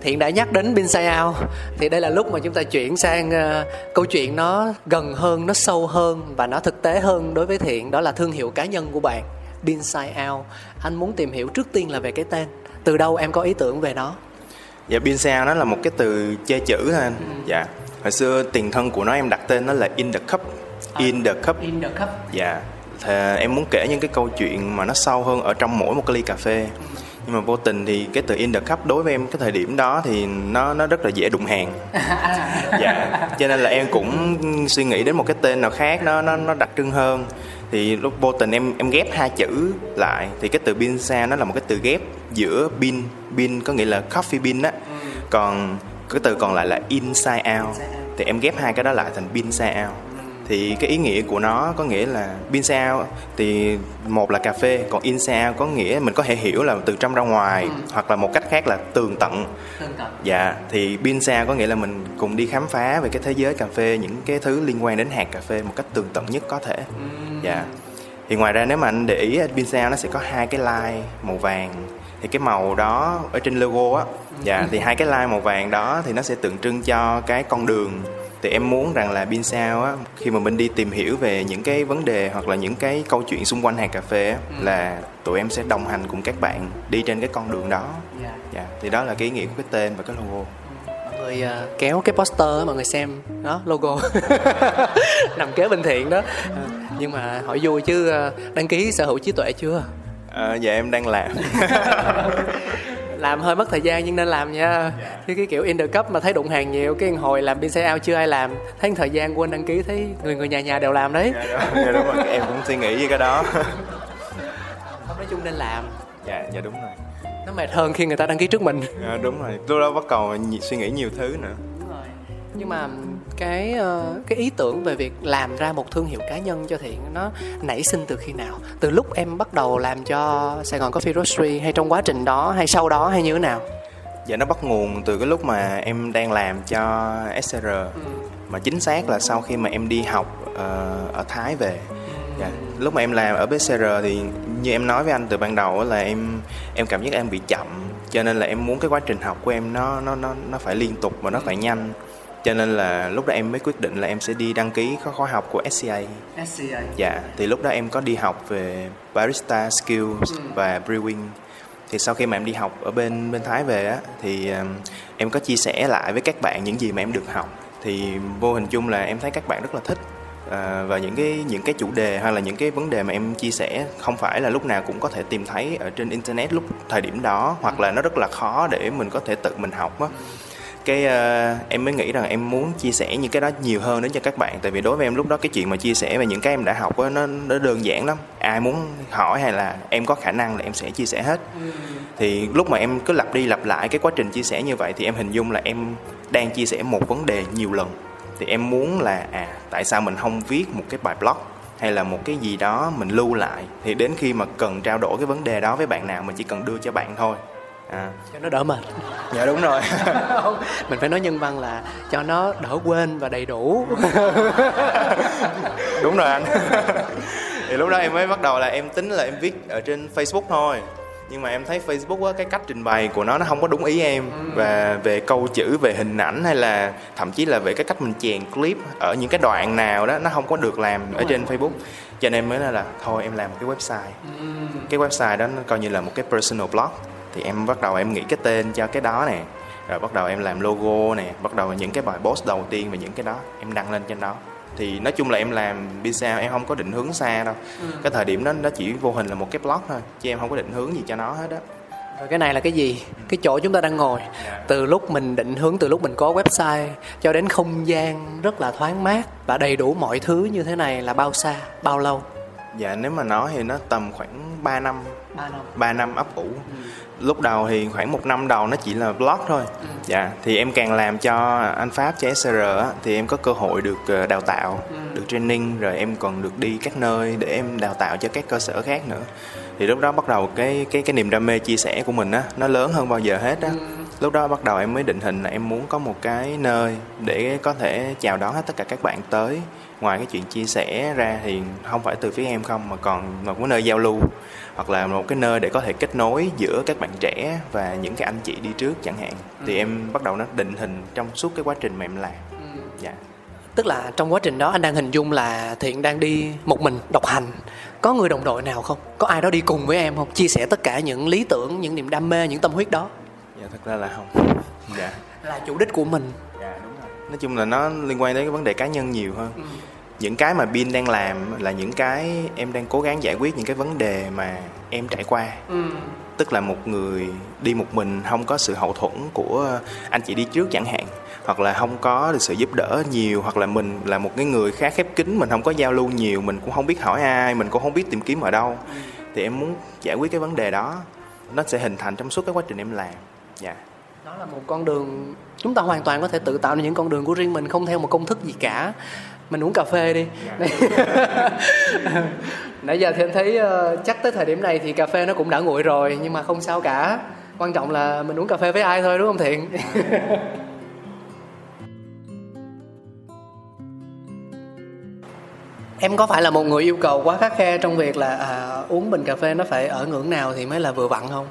Thiện đã nhắc đến Out Thì đây là lúc mà chúng ta chuyển sang ờ, câu chuyện nó gần hơn, nó sâu hơn Và nó thực tế hơn đối với Thiện Đó là thương hiệu cá nhân của bạn Out Anh muốn tìm hiểu trước tiên là về cái tên Từ đâu em có ý tưởng về nó Dạ pin sao nó là một cái từ chơi chữ thôi anh. Dạ. Hồi xưa tiền thân của nó em đặt tên nó là in the cup. In the cup. In the cup Dạ. Thì em muốn kể những cái câu chuyện mà nó sâu hơn ở trong mỗi một cái ly cà phê. Nhưng mà vô tình thì cái từ in the cup đối với em cái thời điểm đó thì nó nó rất là dễ đụng hàng. dạ. Cho nên là em cũng suy nghĩ đến một cái tên nào khác nó nó nó đặc trưng hơn. Thì lúc vô tình em em ghép hai chữ lại thì cái từ bin sa nó là một cái từ ghép giữa bin bin có nghĩa là coffee bean á. Còn cái từ còn lại là inside out thì em ghép hai cái đó lại thành inside out thì cái ý nghĩa của nó có nghĩa là inside out thì một là cà phê còn inside out có nghĩa mình có thể hiểu là từ trong ra ngoài hoặc là một cách khác là tường tận. Dạ thì inside out có nghĩa là mình cùng đi khám phá về cái thế giới cà phê những cái thứ liên quan đến hạt cà phê một cách tường tận nhất có thể. Dạ. Thì ngoài ra nếu mà anh để ý inside out nó sẽ có hai cái line màu vàng. Thì cái màu đó ở trên logo á dạ thì hai cái line màu vàng đó thì nó sẽ tượng trưng cho cái con đường thì em muốn rằng là bin sao á khi mà mình đi tìm hiểu về những cái vấn đề hoặc là những cái câu chuyện xung quanh hạt cà phê á là tụi em sẽ đồng hành cùng các bạn đi trên cái con đường đó. Dạ. dạ thì đó là cái ý nghĩa của cái tên và cái logo. Mọi người ờ, kéo cái poster mọi người xem. Đó logo. Nằm kế bên thiện đó. Ờ, nhưng mà hỏi vui chứ ờ, đăng ký sở hữu trí tuệ chưa? À, dạ em đang làm làm hơi mất thời gian nhưng nên làm nha. Chứ cái kiểu in the cup mà thấy đụng hàng nhiều cái hồi làm pin xe out chưa ai làm. Thấy thời gian quên đăng ký thấy người người nhà nhà đều làm đấy. Dạ đúng rồi. Em cũng suy nghĩ với cái đó. Không nói chung nên làm. Dạ dạ đúng rồi. Nó mệt hơn khi người ta đăng ký trước mình. À, đúng rồi. Lúc đó bắt đầu nhi- suy nghĩ nhiều thứ nữa. Nhưng mà cái ờ, cái ý tưởng về việc làm ra một thương hiệu cá nhân cho thiện nó nảy sinh từ khi nào? Từ lúc em bắt đầu làm cho sài gòn coffee roastery hay trong quá trình đó hay sau đó hay như thế nào? Dạ nó bắt nguồn từ cái lúc mà em đang làm cho SR Mà chính xác là sau khi mà em đi học ờ, ở Thái về. Dạ. Lúc mà em làm ở BCR thì như em nói với anh từ ban đầu là em em cảm giác em bị chậm Cho nên là em muốn cái quá trình học của em nó nó nó nó phải liên tục và nó phải nhanh cho nên là lúc đó em mới quyết định là em sẽ đi đăng ký có khóa học của SCA SCA dạ thì lúc đó em có đi học về barista skills và brewing. Thì sau khi mà em đi học ở bên bên Thái về á thì um, em có chia sẻ lại với các bạn những gì mà em được học. Thì vô hình chung là em thấy các bạn rất là thích à, và những cái những cái chủ đề hay là những cái vấn đề mà em chia sẻ không phải là lúc nào cũng có thể tìm thấy ở trên internet lúc thời điểm đó hoặc là nó rất là khó để mình có thể tự mình học á cái uh, em mới nghĩ rằng em muốn chia sẻ những cái đó nhiều hơn đến cho các bạn. Tại vì đối với em lúc đó cái chuyện mà chia sẻ về những cái em đã học đó, nó nó đơn giản lắm. Ai muốn hỏi hay là em có khả năng là em sẽ chia sẻ hết. Thì lúc mà em cứ lặp đi lặp lại cái quá trình chia sẻ như vậy thì em hình dung là em đang chia sẻ một vấn đề nhiều lần. Thì em muốn là à tại sao mình không viết một cái bài blog hay là một cái gì đó mình lưu lại? Thì đến khi mà cần trao đổi cái vấn đề đó với bạn nào mình chỉ cần đưa cho bạn thôi à. Cho nó đỡ mệt. Dạ đúng rồi. Không mình phải nói nhân văn là cho nó đỡ quên và đầy đủ. Đúng rồi anh. Thì lúc đó em mới bắt đầu là em tính là em viết ở trên facebook thôi. Nhưng mà em thấy facebook á cái cách trình bày của nó nó không có đúng ý em. Và về câu chữ về hình ảnh hay là thậm chí là về cái cách mình chèn clip ở những cái đoạn nào đó nó không có được làm ở trên facebook. Cho nên mới là, là thôi em làm một cái website. Cái website đó nó coi như là một cái personal blog thì em bắt đầu em nghĩ cái tên cho cái đó nè. Rồi bắt đầu em làm logo nè bắt đầu những cái bài post đầu tiên về những cái đó em đăng lên trên đó. Thì nói chung là em làm pizza em không có định hướng xa đâu. Cái thời điểm đó nó chỉ vô hình là một cái blog thôi chứ em không có định hướng gì cho nó hết á. Rồi cái này là cái gì? Cái chỗ chúng ta đang ngồi. Từ lúc mình định hướng từ lúc mình có website cho đến không gian rất là thoáng mát và đầy đủ mọi thứ như thế này là bao xa bao lâu? Dạ nếu mà nói thì nó tầm khoảng 3 năm. Ba năm. 3 năm ấp ủ lúc đầu thì khoảng một năm đầu nó chỉ là blog thôi. Dạ thì em càng làm cho anh pháp cho SR á, thì em có cơ hội được ờ, đào tạo được training rồi em còn được đi các nơi để em đào tạo cho các cơ sở khác nữa. Thì lúc đó bắt đầu cái cái cái niềm đam mê chia sẻ của mình á nó lớn hơn bao giờ hết á. Lúc đó bắt đầu em mới định hình là em muốn có một cái nơi để có thể chào đón hết tất cả các bạn tới ngoài cái chuyện chia sẻ ra thì không phải từ phía em không mà còn một cái nơi giao lưu hoặc là một cái nơi để có thể kết nối giữa các bạn trẻ và những cái anh chị đi trước chẳng hạn. Thì em bắt đầu nó định hình trong suốt cái quá trình mà em làm. Dạ. Tức là trong quá trình đó anh đang hình dung là thiện đang đi một mình độc hành. Có người đồng đội nào không? Có ai đó đi cùng với em không? Chia sẻ tất cả những lý tưởng những niềm đam mê những tâm huyết đó. Dạ thật ra là không. Dạ. Là chủ đích của mình nói chung là nó liên quan đến cái vấn đề cá nhân nhiều hơn. Những cái mà bin đang làm là những cái em đang cố gắng giải quyết những cái vấn đề mà em trải qua. Tức là một người đi một mình không có sự hậu thuẫn của anh chị đi trước chẳng hạn hoặc là không có được sự giúp đỡ nhiều hoặc là mình là một cái người khá khép kín mình không có giao lưu nhiều mình cũng không biết hỏi ai mình cũng không biết tìm kiếm ở đâu. Thì em muốn giải quyết cái vấn đề đó. Nó sẽ hình thành trong suốt cái quá trình em làm. Dạ. đó là một con đường chúng ta hoàn toàn có thể tự tạo ra những con đường của riêng mình không theo một công thức gì cả. Mình uống cà phê đi. Nãy giờ thì em thấy ờ, chắc tới thời điểm này thì cà phê nó cũng đã nguội rồi nhưng mà không sao cả. Quan trọng là mình uống cà phê với ai thôi đúng không thiện? Em có phải là một người yêu cầu quá khắt khe trong việc là à, uống bình cà phê nó phải ở ngưỡng nào thì mới là vừa vặn không?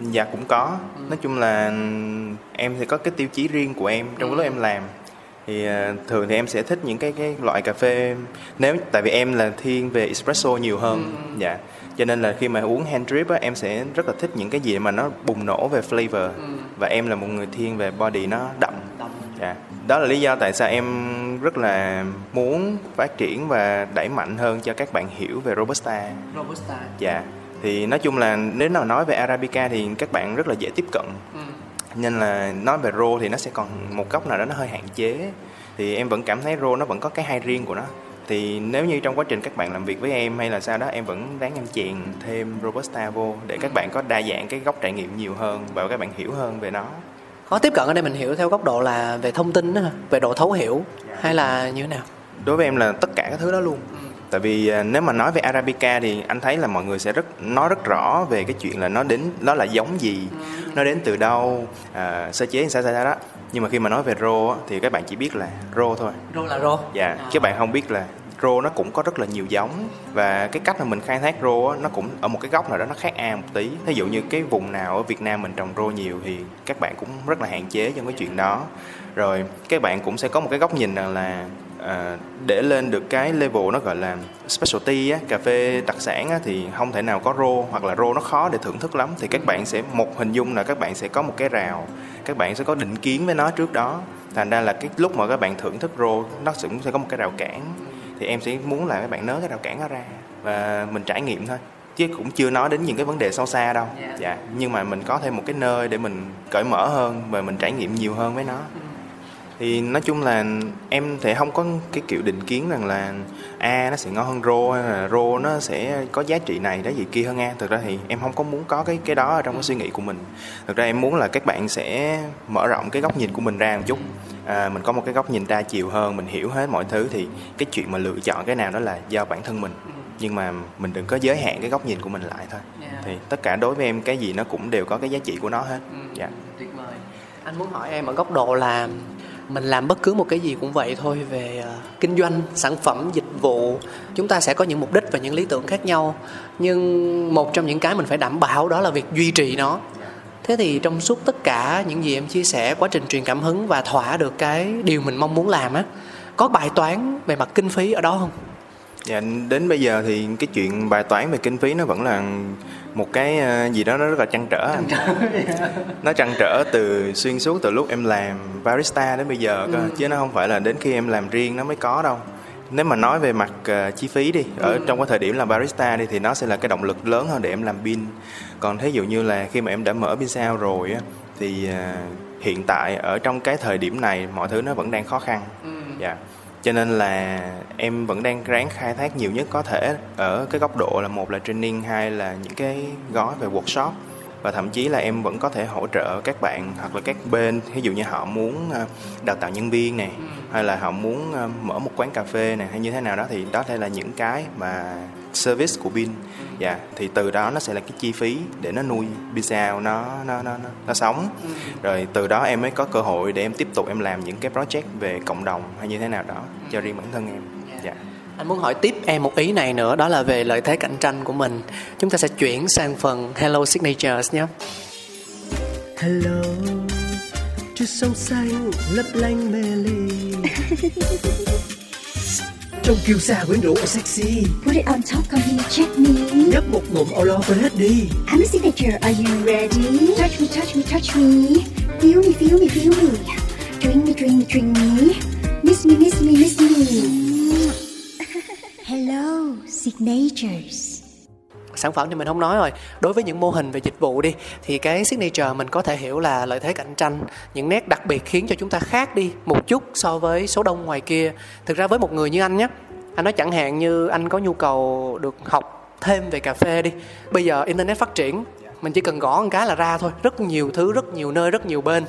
Dạ cũng có. Nói chung là em thì có cái tiêu chí riêng của em trong lúc em làm. Thì à, thường thì em sẽ thích những cái cái loại cà phê. Nếu tại vì em là thiên về espresso nhiều hơn. Dạ. Cho nên là khi mà uống hand drip á em sẽ rất là thích những cái gì mà nó bùng nổ về flavor. Và em là một người thiên về body nó đậm. Dạ. Đó là lý do tại sao em rất là muốn phát triển và đẩy mạnh hơn cho các bạn hiểu về robusta. Robusta. Dạ thì nói chung là nếu nào nói về arabica thì các bạn rất là dễ tiếp cận. Nên là nói về rô thì nó sẽ còn một góc nào đó nó hơi hạn chế. Thì em vẫn cảm thấy rô nó vẫn có cái hay riêng của nó. Thì nếu như trong quá trình các bạn làm việc với em hay là sao đó em vẫn ráng em chèn thêm robusta vô để các bạn có đa dạng cái góc trải nghiệm nhiều hơn và các bạn hiểu hơn về nó. Khó tiếp cận ở đây mình hiểu theo góc độ là về thông tin đó hả? về độ thấu hiểu hay là như thế nào? Đối với em là tất cả các thứ đó luôn tại vì à, nếu mà nói về arabica thì anh thấy là mọi người sẽ rất nói rất rõ về cái chuyện là nó đến nó là giống gì nó đến từ đâu à, sơ chế sao sao đó. Nhưng mà khi mà nói về rô á, thì các bạn chỉ biết là rô thôi. Rô là rô. Dạ các bạn không biết là rô nó cũng có rất là nhiều giống. Và cái cách mà mình khai thác rô á, nó cũng ở một cái góc nào đó nó khác a một tí. Ví dụ như cái vùng nào ở Việt Nam mình trồng rô nhiều thì các bạn cũng rất là hạn chế trong cái chuyện đó. Rồi các bạn cũng sẽ có một cái góc nhìn rằng là à, để lên được cái level nó gọi là specialty á, cà phê đặc sản á, thì không thể nào có rô hoặc là rô nó khó để thưởng thức lắm. Thì các bạn sẽ một hình dung là các bạn sẽ có một cái rào các bạn sẽ có định kiến với nó trước đó. Thành ra là cái lúc mà các bạn thưởng thức rô nó cũng sẽ có một cái rào cản. Thì em sẽ muốn là các bạn nới cái rào cản nó ra và mình trải nghiệm thôi. Chứ cũng chưa nói đến những cái vấn đề sâu xa đâu. Dạ. dạ nhưng mà mình có thêm một cái nơi để mình cởi mở hơn và mình trải nghiệm nhiều hơn với nó thì nói chung là em thì không có cái kiểu định kiến rằng là a nó sẽ ngon hơn rô hay là rô nó sẽ có giá trị này đó gì kia hơn a. Thực ra thì em không có muốn có cái cái đó ở trong cái suy nghĩ của mình. Thực ra em muốn là các bạn sẽ mở rộng cái góc nhìn của mình ra một chút. À, mình có một cái góc nhìn đa chiều hơn mình hiểu hết mọi thứ thì cái chuyện mà lựa chọn cái nào đó là do bản thân mình. Nhưng mà mình đừng có giới hạn cái góc nhìn của mình lại thôi. Dạ. thì tất cả đối với em cái gì nó cũng đều có cái giá trị của nó hết. Dạ. tuyệt vời. Anh muốn hỏi em ở góc độ là mình làm bất cứ một cái gì cũng vậy thôi về ờ, kinh doanh sản phẩm dịch vụ. Chúng ta sẽ có những mục đích và những lý tưởng khác nhau. Nhưng một trong những cái mình phải đảm bảo đó là việc duy trì nó. Thế thì trong suốt tất cả những gì em chia sẻ quá trình truyền cảm hứng và thỏa được cái điều mình mong muốn làm á có bài toán về mặt kinh phí ở đó không? Dạ, đến bây giờ thì cái chuyện bài toán về kinh phí nó vẫn là một cái ờ, gì đó nó rất là trăn trở. nó trăn trở từ xuyên suốt từ lúc em làm barista đến bây giờ cơ, chứ nó không phải là đến khi em làm riêng nó mới có đâu. Nếu mà nói về mặt ờ, chi phí đi, ở trong cái thời điểm làm barista đi thì nó sẽ là cái động lực lớn hơn để em làm pin. Còn thí dụ như là khi mà em đã mở pin sao rồi á thì ờ, hiện tại ở trong cái thời điểm này mọi thứ nó vẫn đang khó khăn. Dạ cho nên là em vẫn đang ráng khai thác nhiều nhất có thể ở cái góc độ là một là training, hai là những cái gói về workshop và thậm chí là em vẫn có thể hỗ trợ các bạn hoặc là các bên. Ví dụ như họ muốn ờ, đào tạo nhân viên này hay là họ muốn ờ, mở một quán cà phê này hay như thế nào đó thì đó sẽ là những cái mà service của pin dạ thì từ đó nó sẽ là cái chi phí để nó nuôi pin sao nó nó nó nó, nó sống. Rồi từ đó em mới có cơ hội để em tiếp tục em làm những cái project về cộng đồng hay như thế nào đó cho riêng bản thân em Anh muốn hỏi tiếp em một ý này nữa đó là về lợi thế cạnh tranh của mình. Chúng ta sẽ chuyển sang phần Hello Signatures nhé. Hello, chút sông xanh lấp lánh mê ly. Trong kiêu sa quyến rũ và sexy Put it on top, come here, check me. Nhấp một ngụm lo quên hết đi I'm a signature, are you ready? Touch me, touch me, touch me. Feel me, feel me, feel me. Drink me, drink me, drink me. Miss me, miss me, miss me. Hello, signatures. Sản phẩm thì mình không nói rồi. Đối với những mô hình về dịch vụ đi thì cái signature mình có thể hiểu là lợi thế cạnh tranh, những nét đặc biệt khiến cho chúng ta khác đi một chút so với số đông ngoài kia. Thực ra với một người như anh nhé, anh nói chẳng hạn như anh có nhu cầu được học thêm về cà phê đi. Bây giờ internet phát triển, mình chỉ cần gõ một cái là ra thôi, rất nhiều thứ, rất nhiều nơi, rất nhiều bên.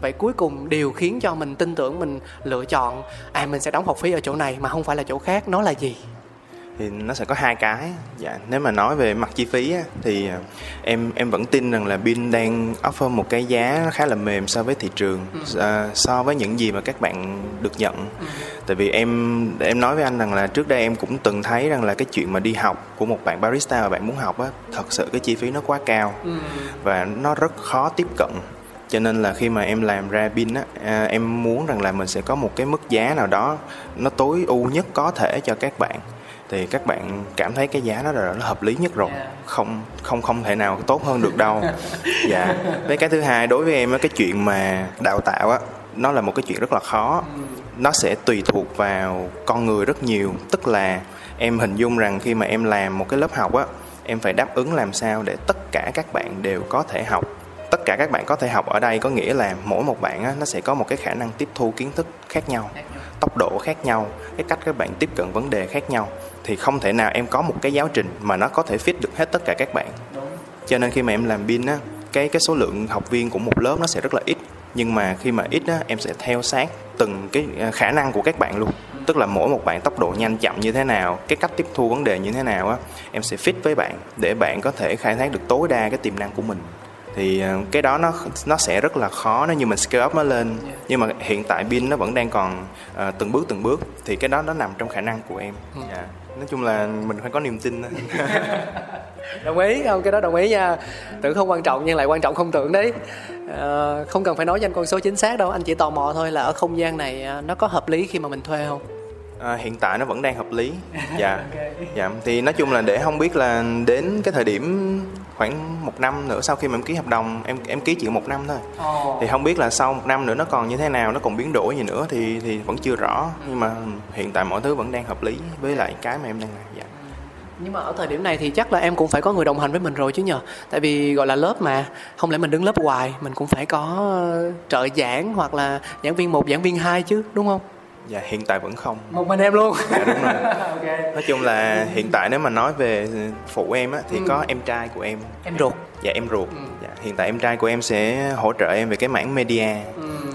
Vậy cuối cùng điều khiến cho mình tin tưởng mình lựa chọn à mình sẽ đóng học phí ở chỗ này mà không phải là chỗ khác nó là gì? thì nó sẽ có hai cái. Dạ nếu mà nói về mặt chi phí á, thì à, em em vẫn tin rằng là pin đang offer một cái giá khá là mềm so với thị trường à, so với những gì mà các bạn được nhận. Tại vì em em nói với anh rằng là trước đây em cũng từng thấy rằng là cái chuyện mà đi học của một bạn barista mà bạn muốn học á thật sự cái chi phí nó quá cao và nó rất khó tiếp cận cho nên là khi mà em làm ra pin á à, em muốn rằng là mình sẽ có một cái mức giá nào đó nó tối ưu nhất có thể cho các bạn. Thì các bạn cảm thấy cái giá đó là nó hợp lý nhất rồi. Không không không thể nào tốt hơn được đâu. Dạ. Với cái thứ hai đối với em á cái chuyện mà đào tạo á nó là một cái chuyện rất là khó. Nó sẽ tùy thuộc vào con người rất nhiều. Tức là em hình dung rằng khi mà em làm một cái lớp học á em phải đáp ứng làm sao để tất cả các bạn đều có thể học tất cả các bạn có thể học ở đây có nghĩa là mỗi một bạn á, nó sẽ có một cái khả năng tiếp thu kiến thức khác nhau tốc độ khác nhau cái cách các bạn tiếp cận vấn đề khác nhau. Thì không thể nào em có một cái giáo trình mà nó có thể fit được hết tất cả các bạn. Cho nên khi mà em làm pin á cái cái số lượng học viên của một lớp nó sẽ rất là ít. Nhưng mà khi mà ít á em sẽ theo sát từng cái à, khả năng của các bạn luôn. Tức là mỗi một bạn tốc độ nhanh chậm như thế nào cái cách tiếp thu vấn đề như thế nào á em sẽ fit với bạn để bạn có thể khai thác được tối đa cái tiềm năng của mình thì ờ, cái đó nó nó sẽ rất là khó nếu như mình scale up nó lên. Nhưng mà hiện tại pin nó vẫn đang còn ờ, từng bước từng bước. Thì cái đó nó nằm trong khả năng của em. Dạ. nói chung là mình phải có niềm tin đồng ý không cái đó đồng ý nha. Tưởng không quan trọng nhưng lại quan trọng không tưởng đấy. Ờ, không cần phải nói danh con số chính xác đâu. Anh chỉ tò mò thôi là ở không gian này nó có hợp lý khi mà mình thuê không À, hiện tại nó vẫn đang hợp lý. Dạ. Dạ thì nói chung là để không biết là đến cái thời điểm khoảng một năm nữa sau khi mà em ký hợp đồng em em ký chỉ một năm thôi. Thì không biết là sau một năm nữa nó còn như thế nào nó còn biến đổi gì nữa thì thì vẫn chưa rõ. Nhưng mà hiện tại mọi thứ vẫn đang hợp lý với lại cái mà em đang làm dạ. Nhưng mà ở thời điểm này thì chắc là em cũng phải có người đồng hành với mình rồi chứ nhờ. Tại vì gọi là lớp mà không lẽ mình đứng lớp hoài mình cũng phải có ờ, trợ giảng hoặc là giảng viên một giảng viên hai chứ đúng không dạ hiện tại vẫn không. Một mình em luôn. Dạ đúng rồi. Nói chung là hiện tại nếu mà nói về phụ em á thì có em trai của em em ruột. dạ em ruột. Dạ, hiện tại em trai của em sẽ hỗ trợ em về cái mảng media.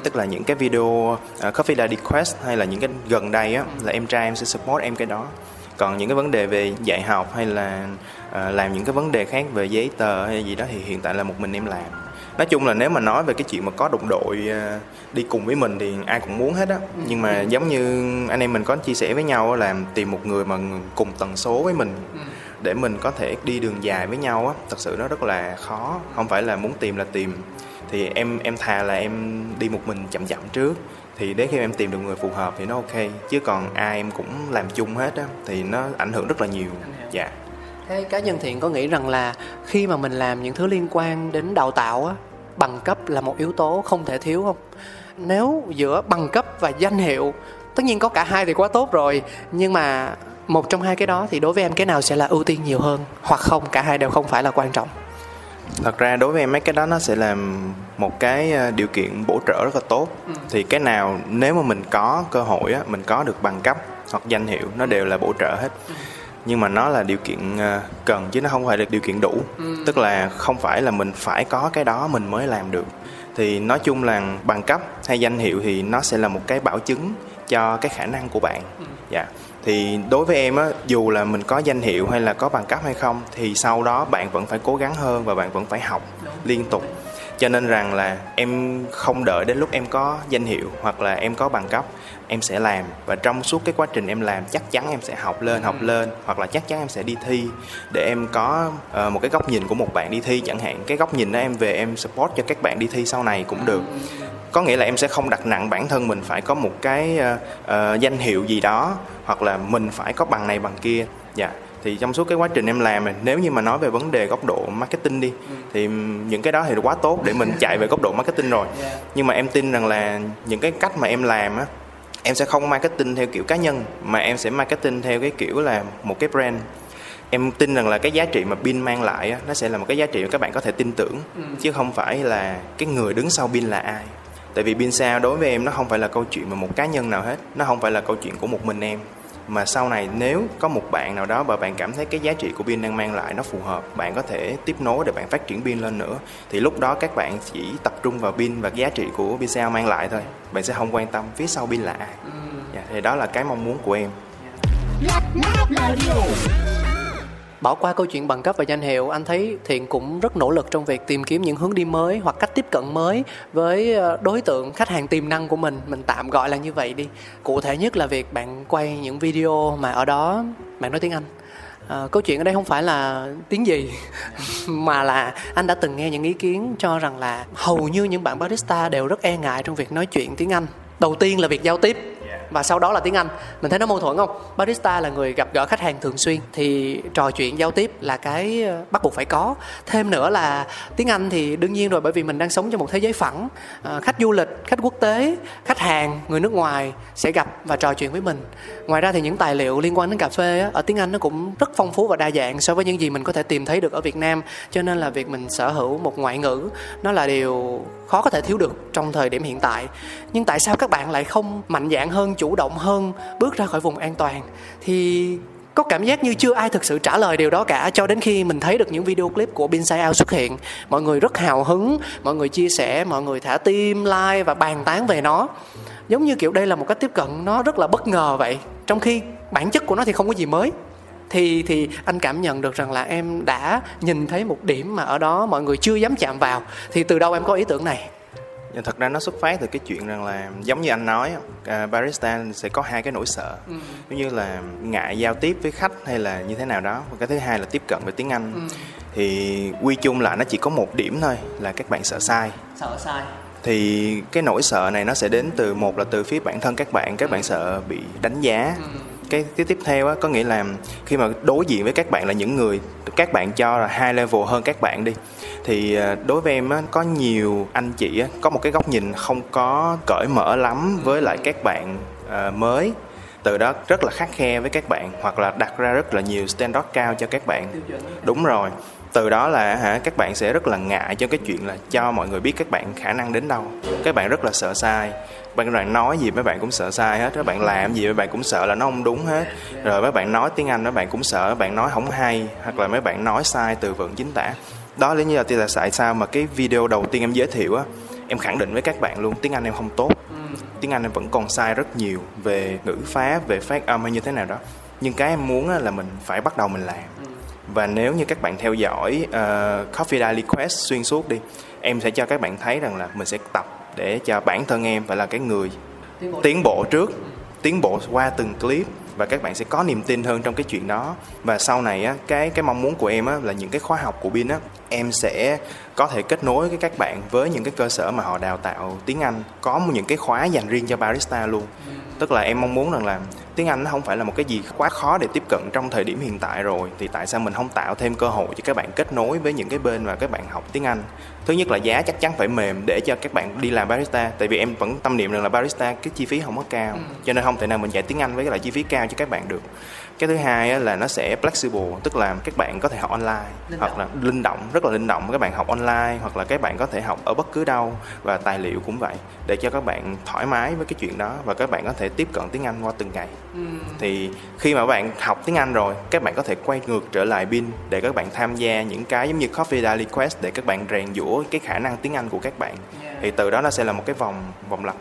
Tức là những cái video uh, coffee daddy quest hay là những cái gần đây á là em trai em sẽ support em cái đó. Còn những cái vấn đề về dạy học hay là uh, làm những cái vấn đề khác về giấy tờ hay gì đó thì hiện tại là một mình em làm nói chung là nếu mà nói về cái chuyện mà có đồng đội uh, đi cùng với mình thì ai cũng muốn hết á. Nhưng mà giống như anh em mình có chia sẻ với nhau á, là tìm một người mà cùng tần số với mình để mình có thể đi đường dài với nhau á thật sự nó rất là khó. Không phải là muốn tìm là tìm. Thì em em thà là em đi một mình chậm chậm trước. Thì đến khi em tìm được người phù hợp thì nó ok. Chứ còn ai em cũng làm chung hết á thì nó ảnh hưởng rất là nhiều. Dạ thế cá nhân thiện có nghĩ rằng là khi mà mình làm những thứ liên quan đến đào tạo á bằng cấp là một yếu tố không thể thiếu không? Nếu giữa bằng cấp và danh hiệu tất nhiên có cả hai thì quá tốt rồi nhưng mà một trong hai cái đó thì đối với em cái nào sẽ là ưu tiên nhiều hơn? Hoặc không cả hai đều không phải là quan trọng. Thật ra đối với em mấy cái đó nó sẽ là một cái ờ, điều kiện bổ trợ rất là tốt. Thì cái nào nếu mà mình có cơ hội á mình có được bằng cấp hoặc danh hiệu nó đều là bổ trợ hết nhưng mà nó là điều kiện ờ, cần chứ nó không phải là điều kiện đủ. Tức là không phải là mình phải có cái đó mình mới làm được. Thì nói chung là bằng cấp hay danh hiệu thì nó sẽ là một cái bảo chứng cho cái khả năng của bạn. Dạ. Thì đối với em á dù là mình có danh hiệu hay là có bằng cấp hay không thì sau đó bạn vẫn phải cố gắng hơn và bạn vẫn phải học liên tục. Cho nên rằng là em không đợi đến lúc em có danh hiệu hoặc là em có bằng cấp em sẽ làm. Và trong suốt cái quá trình em làm chắc chắn em sẽ học lên học lên hoặc là chắc chắn em sẽ đi thi. Để em có ờ, một cái góc nhìn của một bạn đi thi chẳng hạn. Cái góc nhìn đó em về em support cho các bạn đi thi sau này cũng được. Có nghĩa là em sẽ không đặt nặng bản thân mình phải có một cái ờ, ờ, danh hiệu gì đó hoặc là mình phải có bằng này bằng kia. Dạ. Thì trong suốt cái quá trình em làm này, nếu như mà nói về vấn đề góc độ marketing đi thì những cái đó thì quá tốt để mình chạy về góc độ marketing rồi. Nhưng mà em tin rằng là những cái cách mà em làm á em sẽ không marketing theo kiểu cá nhân mà em sẽ marketing theo cái kiểu là một cái brand. Em tin rằng là cái giá trị mà pin mang lại á, nó sẽ là một cái giá trị mà các bạn có thể tin tưởng chứ không phải là cái người đứng sau pin là ai. Tại vì pin sao đối với em nó không phải là câu chuyện mà một cá nhân nào hết nó không phải là câu chuyện của một mình em mà sau này nếu có một bạn nào đó và bạn cảm thấy cái giá trị của pin đang mang lại nó phù hợp bạn có thể tiếp nối để bạn phát triển pin lên nữa thì lúc đó các bạn chỉ tập trung vào pin và giá trị của pin mang lại thôi. Bạn sẽ không quan tâm phía sau pin là ai. Dạ, thì đó là cái mong muốn của em bỏ qua câu chuyện bằng cấp và danh hiệu anh thấy thiện cũng rất nỗ lực trong việc tìm kiếm những hướng đi mới hoặc cách tiếp cận mới với ờ, đối tượng khách hàng tiềm năng của mình. Mình tạm gọi là như vậy đi. Cụ thể nhất là việc bạn quay những video mà ở đó bạn nói tiếng anh. À, câu chuyện ở đây không phải là tiếng gì mà là anh đã từng nghe những ý kiến cho rằng là hầu như những bạn barista đều rất e ngại trong việc nói chuyện tiếng Anh. Đầu tiên là việc giao tiếp và sau đó là tiếng Anh. Mình thấy nó mâu thuẫn không? Barista là người gặp gỡ khách hàng thường xuyên. Thì trò chuyện giao tiếp là cái ờ, bắt buộc phải có. Thêm nữa là tiếng Anh thì đương nhiên rồi bởi vì mình đang sống trong một thế giới phẳng. À, khách du lịch khách quốc tế khách hàng người nước ngoài sẽ gặp và trò chuyện với mình. Ngoài ra thì những tài liệu liên quan đến cà phê á, ở tiếng Anh nó cũng rất phong phú và đa dạng so với những gì mình có thể tìm thấy được ở Việt Nam. Cho nên là việc mình sở hữu một ngoại ngữ nó là điều khó có thể thiếu được trong thời điểm hiện tại. Nhưng tại sao các bạn lại không mạnh dạn hơn, chủ động hơn, bước ra khỏi vùng an toàn? Thì có cảm giác như chưa ai thực sự trả lời điều đó cả, cho đến khi mình thấy được những video clip của Binside Out xuất hiện. Mọi người rất hào hứng, mọi người chia sẻ, mọi người thả tim, like và bàn tán về nó. Giống như kiểu đây là một cách tiếp cận, nó rất là bất ngờ vậy, trong khi bản chất của nó thì không có gì mới thì thì anh cảm nhận được rằng là em đã nhìn thấy một điểm mà ở đó mọi người chưa dám chạm vào. Thì từ đâu em có ý tưởng này? Nhưng thật ra nó xuất phát từ cái chuyện rằng là giống như anh nói à, barista sẽ có hai cái nỗi sợ. Ừ. giống như là ngại giao tiếp với khách hay là như thế nào đó và cái thứ hai là tiếp cận về tiếng anh. Ừ. thì quy chung lại nó chỉ có một điểm thôi là các bạn sợ sai. Sợ sai. Thì cái nỗi sợ này nó sẽ đến từ một là từ phía bản thân các bạn các bạn sợ bị đánh giá. Ừ cái cái tiếp theo á có nghĩa là khi mà đối diện với các bạn là những người các bạn cho là hai level hơn các bạn đi thì à, đối với em á có nhiều anh chị á có một cái góc nhìn không có cởi mở lắm với lại các bạn à, mới. Từ đó rất là khắc khe với các bạn hoặc là đặt ra rất là nhiều standard cao cho các bạn. Đúng rồi từ đó là hả, các bạn sẽ rất là ngại cho cái chuyện là cho mọi người biết các bạn khả năng đến đâu. Các bạn rất là sợ sai. Bạn bạn nói gì mấy bạn cũng sợ sai hết. Các bạn làm gì mấy bạn cũng sợ là nó không đúng hết. Rồi mấy bạn nói tiếng anh mấy bạn cũng sợ, mấy bạn nói không hay, hoặc là mấy bạn nói sai từ vựng chính tả. Đó lý do là tại sao mà cái video đầu tiên em giới thiệu á, em khẳng định với các bạn luôn, tiếng anh em không tốt. Tiếng anh em vẫn còn sai rất nhiều về ngữ pháp, về phát âm hay như thế nào đó. Nhưng cái em muốn là mình phải bắt đầu mình làm và nếu như các bạn theo dõi uh, Coffee Daily Quest xuyên suốt đi em sẽ cho các bạn thấy rằng là mình sẽ tập để cho bản thân em phải là cái người Tiến bộ. tiến bộ trước tiến bộ qua từng clip và các bạn sẽ có niềm tin hơn trong cái chuyện đó. Và sau này á, cái cái mong muốn của em á, là những cái khóa học của bin á, em sẽ có thể kết nối với các bạn với những cái cơ sở mà họ đào tạo tiếng Anh, có một những cái khóa dành riêng cho barista luôn. Tức là em mong muốn rằng là tiếng Anh nó không phải là một cái gì quá khó để tiếp cận trong thời điểm hiện tại rồi, thì tại sao mình không tạo thêm cơ hội cho các bạn kết nối với những cái bên mà các bạn học tiếng Anh thứ nhất là giá chắc chắn phải mềm để cho các bạn đi làm barista tại vì em vẫn tâm niệm rằng là barista cái chi phí không có cao cho nên không thể nào mình dạy tiếng Anh với cái lại chi phí cao cho các bạn được cái thứ hai á, là nó sẽ flexible tức là các bạn có thể học online Linh hoặc động. là linh động rất là linh động. Các bạn học online hoặc là các bạn có thể học ở bất cứ đâu và tài liệu cũng vậy để cho các bạn thoải mái với cái chuyện đó và các bạn có thể tiếp cận tiếng Anh qua từng ngày. Thì khi mà các bạn học tiếng Anh rồi các bạn có thể quay ngược trở lại bin để các bạn tham gia những cái giống như Coffee Daily Quest để các bạn rèn giũa cái khả năng tiếng Anh của các bạn. Thì từ đó nó sẽ là một cái vòng vòng lặp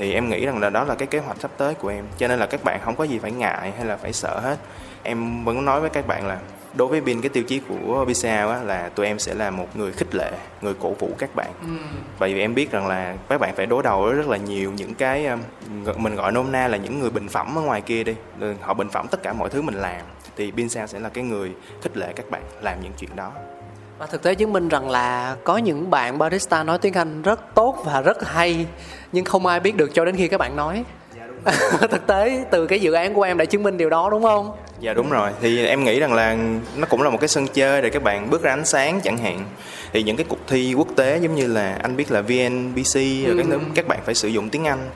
thì em nghĩ rằng là đó là cái kế hoạch sắp tới của em. Cho nên là các bạn không có gì phải ngại hay là phải sợ hết. Em vẫn nói với các bạn là đối với bin cái tiêu chí của Visa á, là tụi em sẽ là một người khích lệ người cổ vũ các bạn. Bởi vì em biết rằng là các bạn phải đối đầu với rất là nhiều những cái um, mình gọi nôm na là những người bình phẩm ở ngoài kia đi. Ừ, họ bình phẩm tất cả mọi thứ mình làm thì bin sao sẽ là cái người khích lệ các bạn làm những chuyện đó Và thực tế chứng minh rằng là có những bạn barista nói tiếng Anh rất tốt và rất hay nhưng không ai biết được cho đến khi các bạn nói. thực tế từ cái dự án của em đã chứng minh điều đó đúng không? Dạ đúng rồi, thì em nghĩ rằng là nó cũng là một cái sân chơi để các bạn bước ra ánh sáng chẳng hạn. Thì những cái cuộc thi quốc tế giống như là anh biết là VNBC rồi các thứ các bạn phải sử dụng tiếng Anh.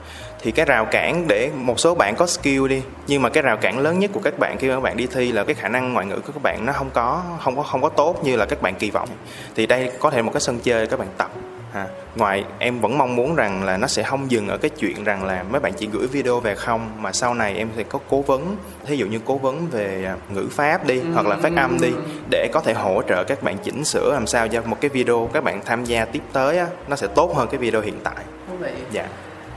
Thì cái rào cản để một số bạn có skill đi, nhưng mà cái rào cản lớn nhất của các bạn khi mà các bạn đi thi là cái khả năng ngoại ngữ của các bạn nó không có không có không có tốt như là các bạn kỳ vọng. Thì đây có thể một cái sân chơi các bạn tập Ha. Ngoài em vẫn mong muốn rằng là nó sẽ không dừng ở cái chuyện rằng là mấy bạn chỉ gửi video về không mà sau này em sẽ có cố vấn thí dụ như cố vấn về à, ngữ pháp đi hoặc là phát âm đi để có thể hỗ trợ các bạn chỉnh sửa làm sao cho một cái video các bạn tham gia tiếp tới á, nó sẽ tốt hơn cái video hiện tại dạ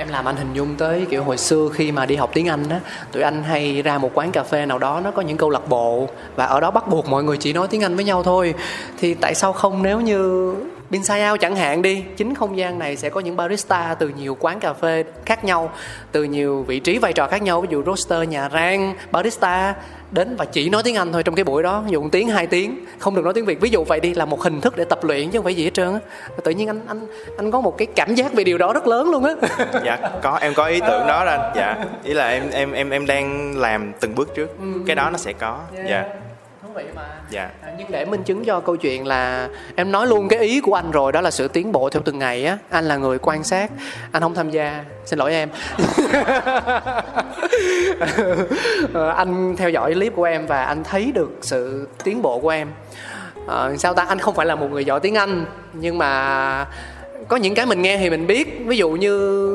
Em làm anh hình dung tới kiểu hồi xưa khi mà đi học tiếng Anh á, tụi anh hay ra một quán cà phê nào đó nó có những câu lạc bộ và ở đó bắt buộc mọi người chỉ nói tiếng Anh với nhau thôi. Thì tại sao không nếu như Bin Sao chẳng hạn đi, chính không gian này sẽ có những barista từ nhiều quán cà phê khác nhau, từ nhiều vị trí vai trò khác nhau, ví dụ roaster, nhà rang, barista đến và chỉ nói tiếng Anh thôi trong cái buổi đó, một tiếng, hai tiếng, không được nói tiếng Việt. Ví dụ vậy đi là một hình thức để tập luyện chứ không phải gì hết trơn á. Tự nhiên anh anh anh có một cái cảm giác về điều đó rất lớn luôn á. dạ có em có ý tưởng đó anh dạ ý là em em em em đang làm từng bước trước cái đó nó sẽ có dạ Thú vị mà. dạ. À, nhưng để minh chứng cho câu chuyện là em nói luôn cái ý của anh rồi đó là sự tiến bộ theo từng ngày á. Anh là người quan sát anh không tham gia. Xin lỗi em. Anh theo dõi clip của em và anh thấy được sự tiến bộ của em. Ờ, sao ta? Anh không phải là một người giỏi tiếng anh nhưng mà có những cái mình nghe thì mình biết. Ví dụ như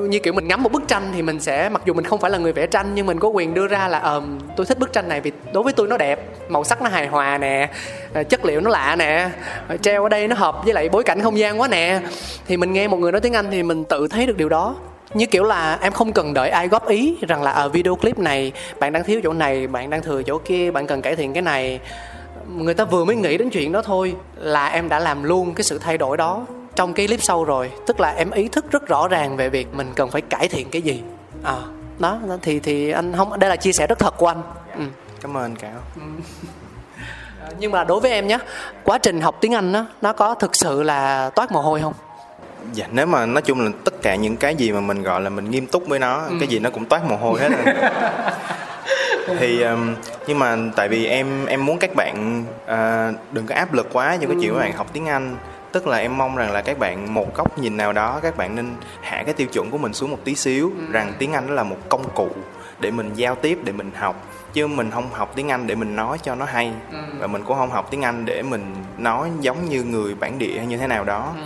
như kiểu mình ngắm một bức tranh thì mình sẽ, mặc dù mình không phải là người vẽ tranh, nhưng mình có quyền đưa ra là, ờm, tôi thích bức tranh này vì đối với tôi nó đẹp, màu sắc nó hài hòa nè ờ, chất liệu nó lạ nè ờ, treo ở đây nó hợp với lại bối cảnh không gian quá nè. Thì mình nghe một người nói tiếng anh thì mình tự thấy được điều đó. Như kiểu là em không cần đợi ai góp ý rằng là ở video clip này, bạn đang thiếu chỗ này, bạn đang thừa chỗ kia, bạn cần cải thiện cái này. Người ta vừa mới nghĩ đến chuyện đó thôi là em đã làm luôn cái sự thay đổi đó trong cái clip sau rồi tức là em ý thức rất rõ ràng về việc mình cần phải cải thiện cái gì. À đó thì thì anh không đây là chia sẻ rất thật của anh. Ừ. cảm ơn cáo nhưng mà đối với em nhé quá trình học tiếng anh đó nó có thực sự là toát mồ hôi không? Dạ nếu mà nói chung là tất cả những cái gì mà mình gọi là mình nghiêm túc với nó ừ. cái gì nó cũng toát mồ hôi hết thì um, nhưng mà tại vì em em muốn các bạn uh, đừng có áp lực quá cho cái chuyện các bạn học tiếng anh tức là em mong rằng là các bạn một góc nhìn nào đó các bạn nên hạ cái tiêu chuẩn của mình xuống một tí xíu ừ. rằng tiếng anh đó là một công cụ để mình giao tiếp để mình học chứ mình không học tiếng anh để mình nói cho nó hay ừ. và mình cũng không học tiếng anh để mình nói giống như người bản địa hay như thế nào đó ừ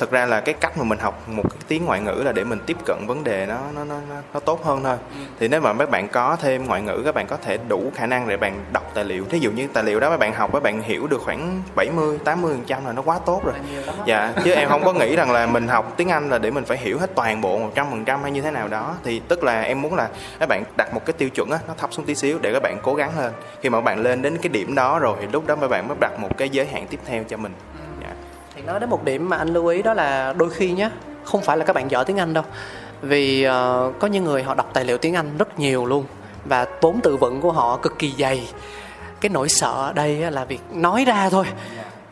thực ra là cái cách mà mình học một cái tiếng ngoại ngữ là để mình tiếp cận vấn đề nó nó nó nó tốt hơn thôi. Ừ. thì nếu mà các bạn có thêm ngoại ngữ các bạn có thể đủ khả năng để bạn đọc tài liệu. Thí dụ như tài liệu đó các bạn học các bạn hiểu được khoảng 70 80 phần trăm là nó quá tốt rồi. Dạ chứ em không có nghĩ rằng là mình học tiếng Anh là để mình phải hiểu hết toàn bộ 100 phần trăm hay như thế nào đó. Thì tức là em muốn là các bạn đặt một cái tiêu chuẩn á nó thấp xuống tí xíu để các bạn cố gắng hơn khi mà các bạn lên đến cái điểm đó rồi thì lúc đó các bạn mới đặt một cái giới hạn tiếp theo cho mình nói đến một điểm mà anh lưu ý đó là đôi khi nhé không phải là các bạn giỏi tiếng anh đâu. Vì uh, có những người họ đọc tài liệu tiếng anh rất nhiều luôn và vốn từ vựng của họ cực kỳ dày. Cái nỗi sợ ở đây là việc nói ra thôi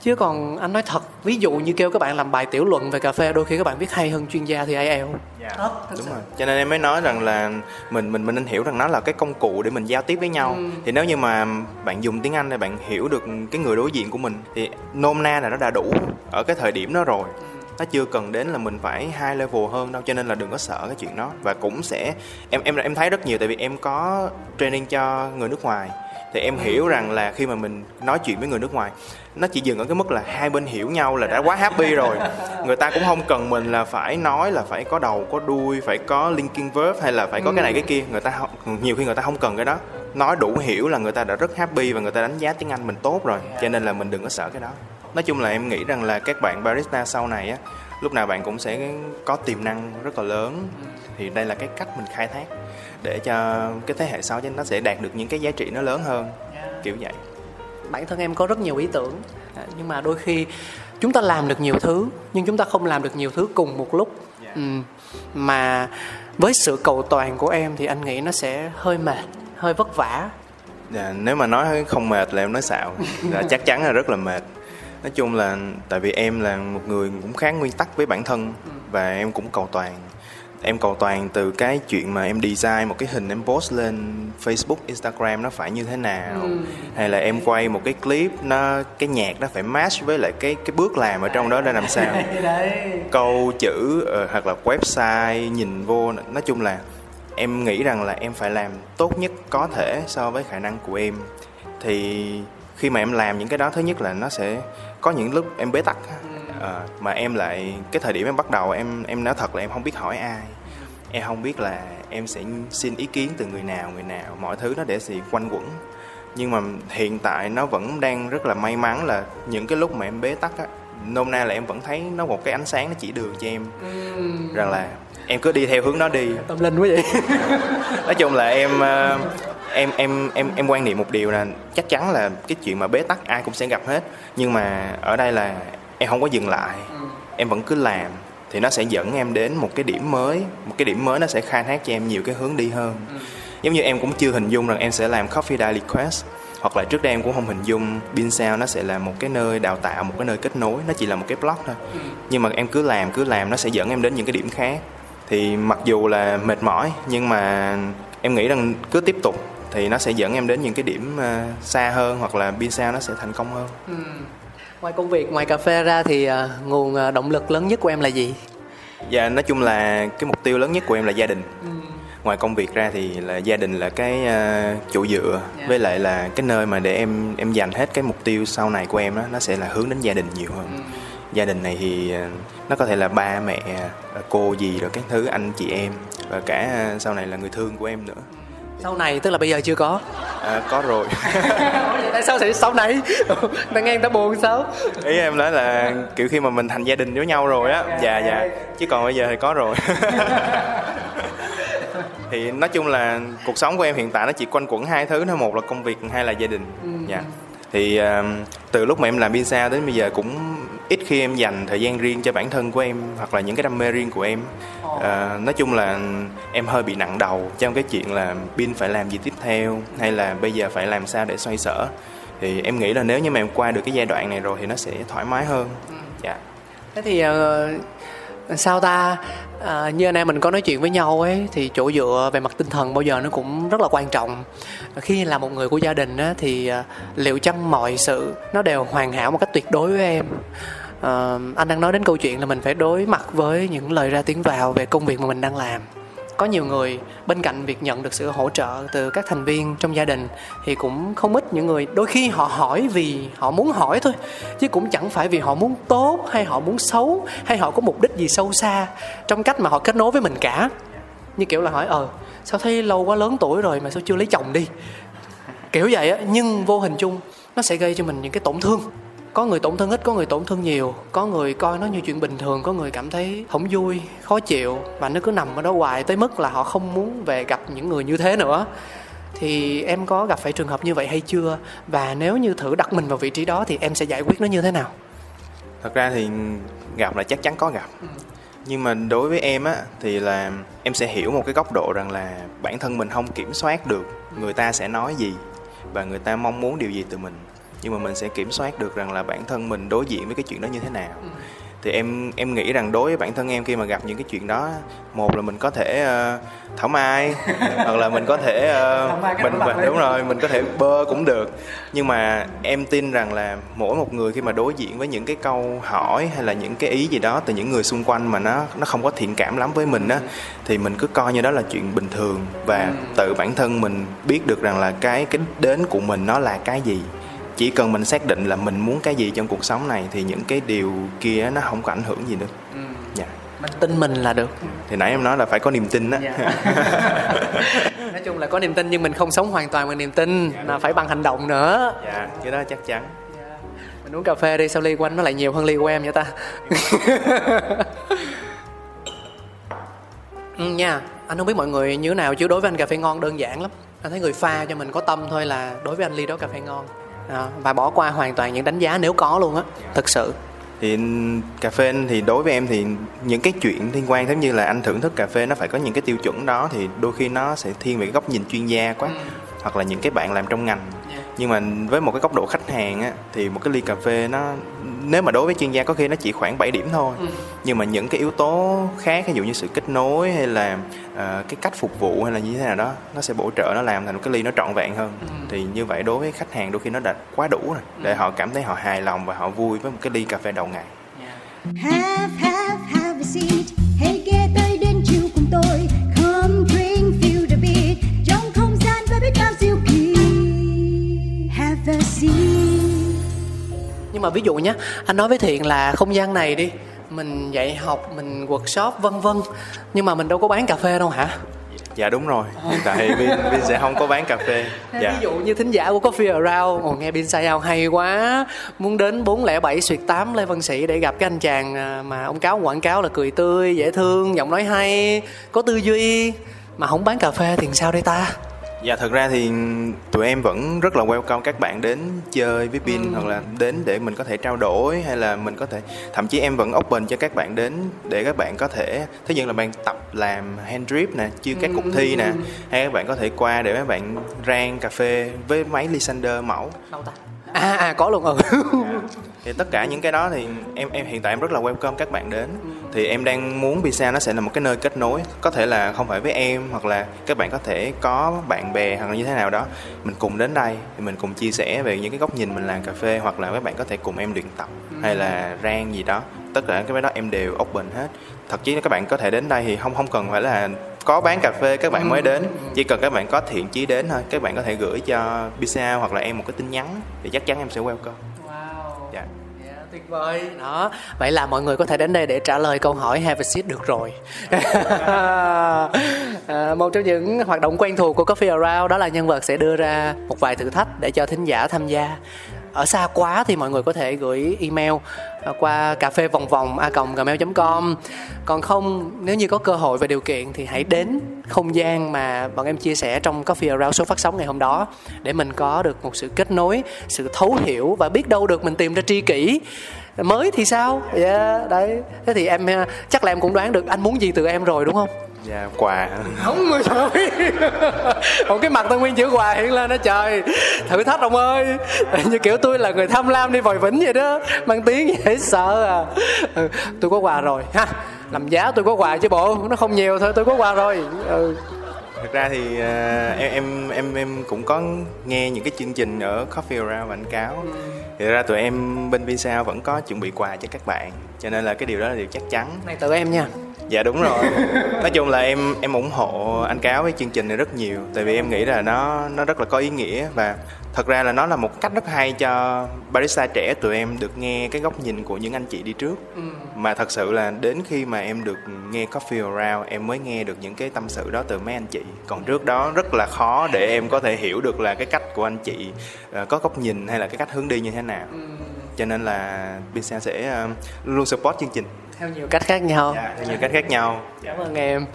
chứ còn anh nói thật ví dụ như kêu các bạn làm bài tiểu luận về cà phê đôi khi các bạn viết hay hơn chuyên gia thì ai eo yeah. Đó, đúng rồi cho nên em mới nói rằng là mình mình mình nên hiểu rằng nó là cái công cụ để mình giao tiếp với nhau ừ. thì nếu như mà bạn dùng tiếng anh để bạn hiểu được cái người đối diện của mình thì nôm na là nó đã đủ ở cái thời điểm đó rồi ừ. Nó chưa cần đến là mình phải hai level hơn đâu cho nên là đừng có sợ cái chuyện đó. Và cũng sẽ em em em thấy rất nhiều tại vì em có training cho người nước ngoài. Thì em hiểu rằng là khi mà mình nói chuyện với người nước ngoài nó chỉ dừng ở cái mức là hai bên hiểu nhau là đã quá happy rồi. Người ta cũng không cần mình là phải nói là phải có đầu có đuôi phải có linking verb hay là phải có cái này cái kia. Người ta nhiều khi người ta không cần cái đó. Nói đủ hiểu là người ta đã rất happy và người ta đánh giá tiếng anh mình tốt rồi cho nên là mình đừng có sợ cái đó nói chung là em nghĩ rằng là các bạn barista sau này á lúc nào bạn cũng sẽ có tiềm năng rất là lớn. Thì đây là cái cách mình khai thác để cho cái thế hệ sau cho nó sẽ đạt được những cái giá trị nó lớn hơn. Kiểu vậy. Bản thân em có rất nhiều ý tưởng à, nhưng mà đôi khi chúng ta làm được nhiều thứ nhưng chúng ta không làm được nhiều thứ cùng một lúc. Ừ. mà với sự cầu toàn của em thì anh nghĩ nó sẽ hơi mệt hơi vất vả. Dạ, nếu mà nói không mệt là em nói xạo. Dạ, chắc chắn là rất là mệt nói chung là tại vì em là một người cũng khá nguyên tắc với bản thân ừ. và em cũng cầu toàn. Em cầu toàn từ cái chuyện mà em design một cái hình em post lên Facebook, Instagram nó phải như thế nào. Ừ. hay là em quay một cái clip nó cái nhạc nó phải match với lại cái cái bước làm ở trong đó để làm sao. Câu chữ uh, hoặc là website nhìn vô nói chung là em nghĩ rằng là em phải làm tốt nhất có thể so với khả năng của em. Thì khi mà em làm những cái đó thứ nhất là nó sẽ có những lúc em bế tắc à, mà em lại cái thời điểm em bắt đầu em em nói thật là em không biết hỏi ai. Em không biết là em sẽ xin ý kiến từ người nào người nào mọi thứ nó để gì quanh quẩn. Nhưng mà hiện tại nó vẫn đang rất là may mắn là những cái lúc mà em bế tắc á nôm na là em vẫn thấy nó một cái ánh sáng nó chỉ đường cho em. Ừ. rằng là em cứ đi theo hướng đó đi. Tâm linh quá vậy. Nói chung là em uh, em em em em quan niệm một điều là chắc chắn là cái chuyện mà bế tắc ai cũng sẽ gặp hết nhưng mà ở đây là em không có dừng lại ừ. em vẫn cứ làm thì nó sẽ dẫn em đến một cái điểm mới một cái điểm mới nó sẽ khai thác cho em nhiều cái hướng đi hơn ừ. giống như em cũng chưa hình dung rằng em sẽ làm coffee daily quest, hoặc là trước đây em cũng không hình dung bin sao nó sẽ là một cái nơi đào tạo, một cái nơi kết nối nó chỉ là một cái blog thôi ừ. nhưng mà em cứ làm cứ làm, nó sẽ dẫn em đến những cái điểm khác thì mặc dù là mệt mỏi, nhưng mà em nghĩ rằng cứ tiếp tục thì nó sẽ dẫn em đến những cái điểm uh, xa hơn hoặc là sao nó sẽ thành công hơn ừ ngoài công việc ngoài cà phê ra thì uh, nguồn uh, động lực lớn nhất của em là gì dạ nói chung là cái mục tiêu lớn nhất của em là gia đình ừ. ngoài công việc ra thì là gia đình là cái uh, chỗ dựa yeah. Dạ. với lại là cái nơi mà để em em dành hết cái mục tiêu sau này của em đó nó sẽ là hướng đến gia đình nhiều hơn ừ. gia đình này thì nó có thể là ba mẹ cô gì rồi các thứ anh chị em và cả sau này là người thương của em nữa sau này tức là bây giờ chưa có. À, có rồi. Tại sao sẽ sau này? Đang nghe người ta buồn sao? Ý em nói là kiểu khi mà mình thành gia đình với nhau rồi á. Dạ dạ chứ còn bây giờ thì có rồi. Thì nói chung là cuộc sống của em hiện tại nó chỉ quanh quẩn hai thứ thôi. Một là công việc hai là gia đình. Dạ. Thì uh, từ lúc mà em làm pizza đến bây giờ cũng ít khi em dành thời gian riêng cho bản thân của em hoặc là những cái đam mê riêng của em. Uh, nói chung là em hơi bị nặng đầu trong cái chuyện là pin phải làm gì tiếp theo hay là bây giờ phải làm sao để xoay sở. Thì em nghĩ là nếu như mà em qua được cái giai đoạn này rồi thì nó sẽ thoải mái hơn. Dạ. Thế thì uh, sao ta? À, như anh em mình có nói chuyện với nhau ấy thì chỗ dựa về mặt tinh thần bao giờ nó cũng rất là quan trọng. Khi là một người của gia đình á, thì à, liệu chăng mọi sự nó đều hoàn hảo một cách tuyệt đối với em? À, anh đang nói đến câu chuyện là mình phải đối mặt với những lời ra tiếng vào về công việc mà mình đang làm có nhiều người bên cạnh việc nhận được sự hỗ trợ từ các thành viên trong gia đình thì cũng không ít những người đôi khi họ hỏi vì họ muốn hỏi thôi, chứ cũng chẳng phải vì họ muốn tốt hay họ muốn xấu hay họ có mục đích gì sâu xa trong cách mà họ kết nối với mình cả. Như kiểu là hỏi ờ sao thấy lâu quá lớn tuổi rồi mà sao chưa lấy chồng đi? Kiểu vậy á, nhưng vô hình chung nó sẽ gây cho mình những cái tổn thương có người tổn thương ít có người tổn thương nhiều. Có người coi nó như chuyện bình thường có người cảm thấy không vui khó chịu. Và nó cứ nằm ở đó hoài tới mức là họ không muốn về gặp những người như thế nữa. Thì em có gặp phải trường hợp như vậy hay chưa? Và nếu như thử đặt mình vào vị trí đó thì em sẽ giải quyết nó như thế nào? Thật ra thì gặp là chắc chắn có gặp. Ừ. nhưng mà đối với em á thì là em sẽ hiểu một cái góc độ rằng là bản thân mình không kiểm soát được người ta sẽ nói gì và người ta mong muốn điều gì từ mình nhưng mà mình sẽ kiểm soát được rằng là bản thân mình đối diện với cái chuyện đó như thế nào. Ừ. thì em em nghĩ rằng đối với bản thân em khi mà gặp những cái chuyện đó một là mình có thể uh, thảo mai hoặc là mình có thể uh, mình, mình đúng rồi mình có thể bơ cũng được. Nhưng mà em tin rằng là mỗi một người khi mà đối diện với những cái câu hỏi hay là những cái ý gì đó từ những người xung quanh mà nó nó không có thiện cảm lắm với mình á thì mình cứ coi như đó là chuyện bình thường. Và ừ. tự bản thân mình biết được rằng là cái cái đến của mình nó là cái gì chỉ cần mình xác định là mình muốn cái gì trong cuộc sống này thì những cái điều kia nó không có ảnh hưởng gì nữa. Ừ. dạ. Mình tin mình là được. Thì nãy em nói là phải có niềm tin đó dạ. nói chung là có niềm tin nhưng mình không sống hoàn toàn bằng niềm tin dạ, là phải bằng hành động nữa. Dạ cái đó chắc chắn. Dạ. mình uống cà phê đi sao ly của anh nó lại nhiều hơn ly của em vậy ta? Ừ, nha. Anh không biết mọi người như thế nào chứ đối với anh cà phê ngon đơn giản lắm. Anh thấy người pha cho mình có tâm thôi là đối với anh ly đó cà phê ngon à, và bỏ qua hoàn toàn những đánh giá nếu có luôn á thực sự. Thì cà phê thì đối với em thì những cái chuyện liên quan giống như là anh thưởng thức cà phê nó phải có những cái tiêu chuẩn đó thì đôi khi nó sẽ thiên về cái góc nhìn chuyên gia quá ừ. hoặc là những cái bạn làm trong ngành. Nhưng mà với một cái góc độ khách hàng á thì một cái ly cà phê nó nếu mà đối với chuyên gia có khi nó chỉ khoảng 7 điểm thôi. Ừ. nhưng mà những cái yếu tố khác ví dụ như sự kết nối hay là cái cách phục vụ hay là như thế nào đó nó sẽ bổ trợ nó làm thành một cái ly nó trọn vẹn hơn ừ. thì như vậy đối với khách hàng đôi khi nó đã quá đủ rồi để ừ. họ cảm thấy họ hài lòng và họ vui với một cái ly cà phê đầu ngày yeah. have, have, have a seat. Hey, ghé tới đến chiều cùng tôi Come drink, feel the beat Trong không gian với biết bao diệu kỳ Have a seat nhưng mà ví dụ nhé anh nói với thiện là không gian này đi mình dạy học mình workshop vân vân. Nhưng mà mình đâu có bán cà phê đâu hả? Dạ đúng rồi. Hiện tại Vin, Vin sẽ không có bán cà phê. Dạ. ví dụ như thính giả của Coffee Around Ồ, nghe Vin say hay quá muốn đến 407 suyệt 8 Lê Văn Sĩ để gặp cái anh chàng à, mà ông cáo quảng cáo là cười tươi dễ thương giọng nói hay có tư duy mà không bán cà phê thì sao đây ta Dạ thật ra thì tụi em vẫn rất là welcome các bạn đến chơi với Pin ừ. hoặc là đến để mình có thể trao đổi hay là mình có thể thậm chí em vẫn open cho các bạn đến để các bạn có thể thứ nhất là bạn tập làm hand drip nè chia các cục thi nè hay các bạn có thể qua để các bạn rang cà phê với máy Lysander mẫu. Đâu ta? À à có luôn ừ. thì tất cả những cái đó thì em em hiện tại em rất là welcome các bạn đến. Thì em đang muốn Pizza nó sẽ là một cái nơi kết nối, có thể là không phải với em hoặc là các bạn có thể có bạn bè hoặc là như thế nào đó mình cùng đến đây thì mình cùng chia sẻ về những cái góc nhìn mình làm cà phê hoặc là các bạn có thể cùng em luyện tập hay là rang gì đó tất cả cái đó em đều open hết. Thật chí các bạn có thể đến đây thì không không cần phải là có bán cà phê các bạn mới đến. Chỉ cần các bạn có thiện chí đến thôi. Các bạn có thể gửi cho Pizza hoặc là em một cái tin nhắn thì chắc chắn em sẽ welcome. Tuyệt vời. Đó. Vậy là mọi người có thể đến đây để trả lời câu hỏi have a seat được rồi. À, một trong những hoạt động quen thuộc của coffee around đó là nhân vật sẽ đưa ra một vài thử thách để cho thính giả tham gia. Ở xa quá thì mọi người có thể gửi email Ờ, qua cà phê vòng vòng a gmail.com còn không, nếu như có cơ hội và điều kiện thì hãy đến không gian mà bọn em chia sẻ trong Coffee Around số phát sóng ngày hôm đó để mình có được một sự kết nối, sự thấu hiểu và biết đâu được mình tìm ra tri kỷ mới thì sao? Yeah, đấy. Thế thì em chắc là em cũng đoán được anh muốn gì từ em rồi đúng không? Dạ quà. Không người trời một cái mặt tôi nguyên chữ quà hiện lên đó trời. Thử thách ông ơi. Như kiểu tôi là người tham lam đi vòi vĩnh vậy đó. Mang tiếng dễ sợ à. Ừ, tôi có quà rồi ha. Làm giá tôi có quà chứ bộ. Nó không nhiều thôi tôi có quà rồi. Ừ thực ra thì uh, em em em em cũng có nghe những cái chương trình ở Coffee Around quảng cáo. Thì ra tụi em bên Visa vẫn có chuẩn bị quà cho các bạn. Cho nên là cái điều đó là điều chắc chắn. Này tự em nha dạ đúng rồi. Nói chung là em em ủng hộ anh cáo với chương trình này rất nhiều tại vì em nghĩ là nó nó rất là có ý nghĩa và thật ra là nó là một cách rất hay cho barista trẻ tụi em được nghe cái góc nhìn của những anh chị đi trước. Ừ. mà thật sự là đến khi mà em được nghe coffee around em mới nghe được những cái tâm sự đó từ mấy anh chị. Còn trước đó rất là khó để em có thể hiểu được là cái cách của anh chị uh, có góc nhìn hay là cái cách hướng đi như thế nào. Ừ. cho nên là Binsa sẽ uh, luôn support chương trình theo nhiều cách khác nhau. Dạ, theo nhiều cách khác nhau. Cảm ơn em.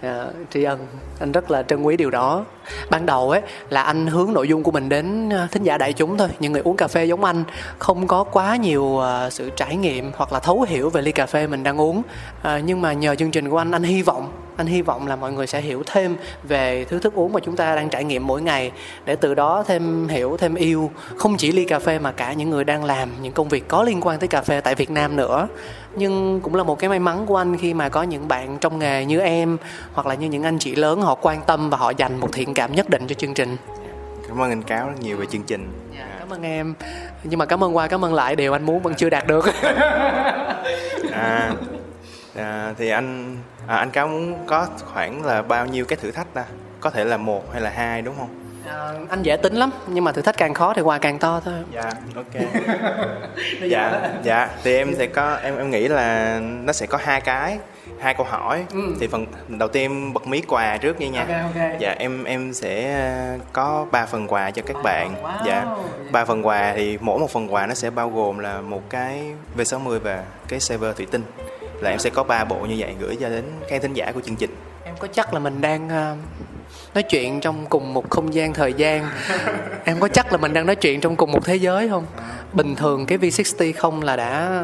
À, tri ân anh rất là trân quý điều đó. Ban đầu ấy là anh hướng nội dung của mình đến à, thính giả đại chúng thôi. Những người uống cà phê giống anh không có quá nhiều uh, sự trải nghiệm hoặc là thấu hiểu về ly cà phê mình đang uống. À, nhưng mà nhờ chương trình của anh anh hy vọng anh hy vọng là mọi người sẽ hiểu thêm về thứ thức uống mà chúng ta đang trải nghiệm mỗi ngày. Để từ đó thêm hiểu thêm yêu không chỉ ly cà phê mà cả những người đang làm những công việc có liên quan tới cà phê tại Việt Nam nữa. Nhưng cũng là một cái may mắn của anh khi mà có những bạn trong nghề như em hoặc là như những anh chị lớn họ quan tâm và họ dành một thiện cảm nhất định cho chương trình. Cảm ơn anh cáo rất nhiều về chương trình. Dạ, cảm ơn em. Nhưng mà cảm ơn qua cảm ơn lại điều anh muốn vẫn chưa đạt được. À, à thì anh à, anh cáo muốn có khoảng là bao nhiêu cái thử thách ta? Có thể là một hay là hai đúng không? À, anh dễ tính lắm nhưng mà thử thách càng khó thì quà càng to thôi. Dạ ok. Dạ dạ thì em sẽ có em em nghĩ là nó sẽ có hai cái hai câu hỏi. Ừ. thì phần đầu tiên bật mí quà trước nha nha. Okay, okay. dạ em em sẽ ờ, có ba phần quà cho các bạn. wow. dạ ba phần quà thì mỗi một phần quà nó sẽ bao gồm là một cái V60 và cái server thủy tinh là em sẽ có ba bộ như vậy gửi cho đến khán thính giả của chương trình. Em có chắc là mình đang uh, nói chuyện trong cùng một không gian thời gian? Em có chắc là mình đang nói chuyện trong cùng một thế giới không? Bình thường cái V60 không là đã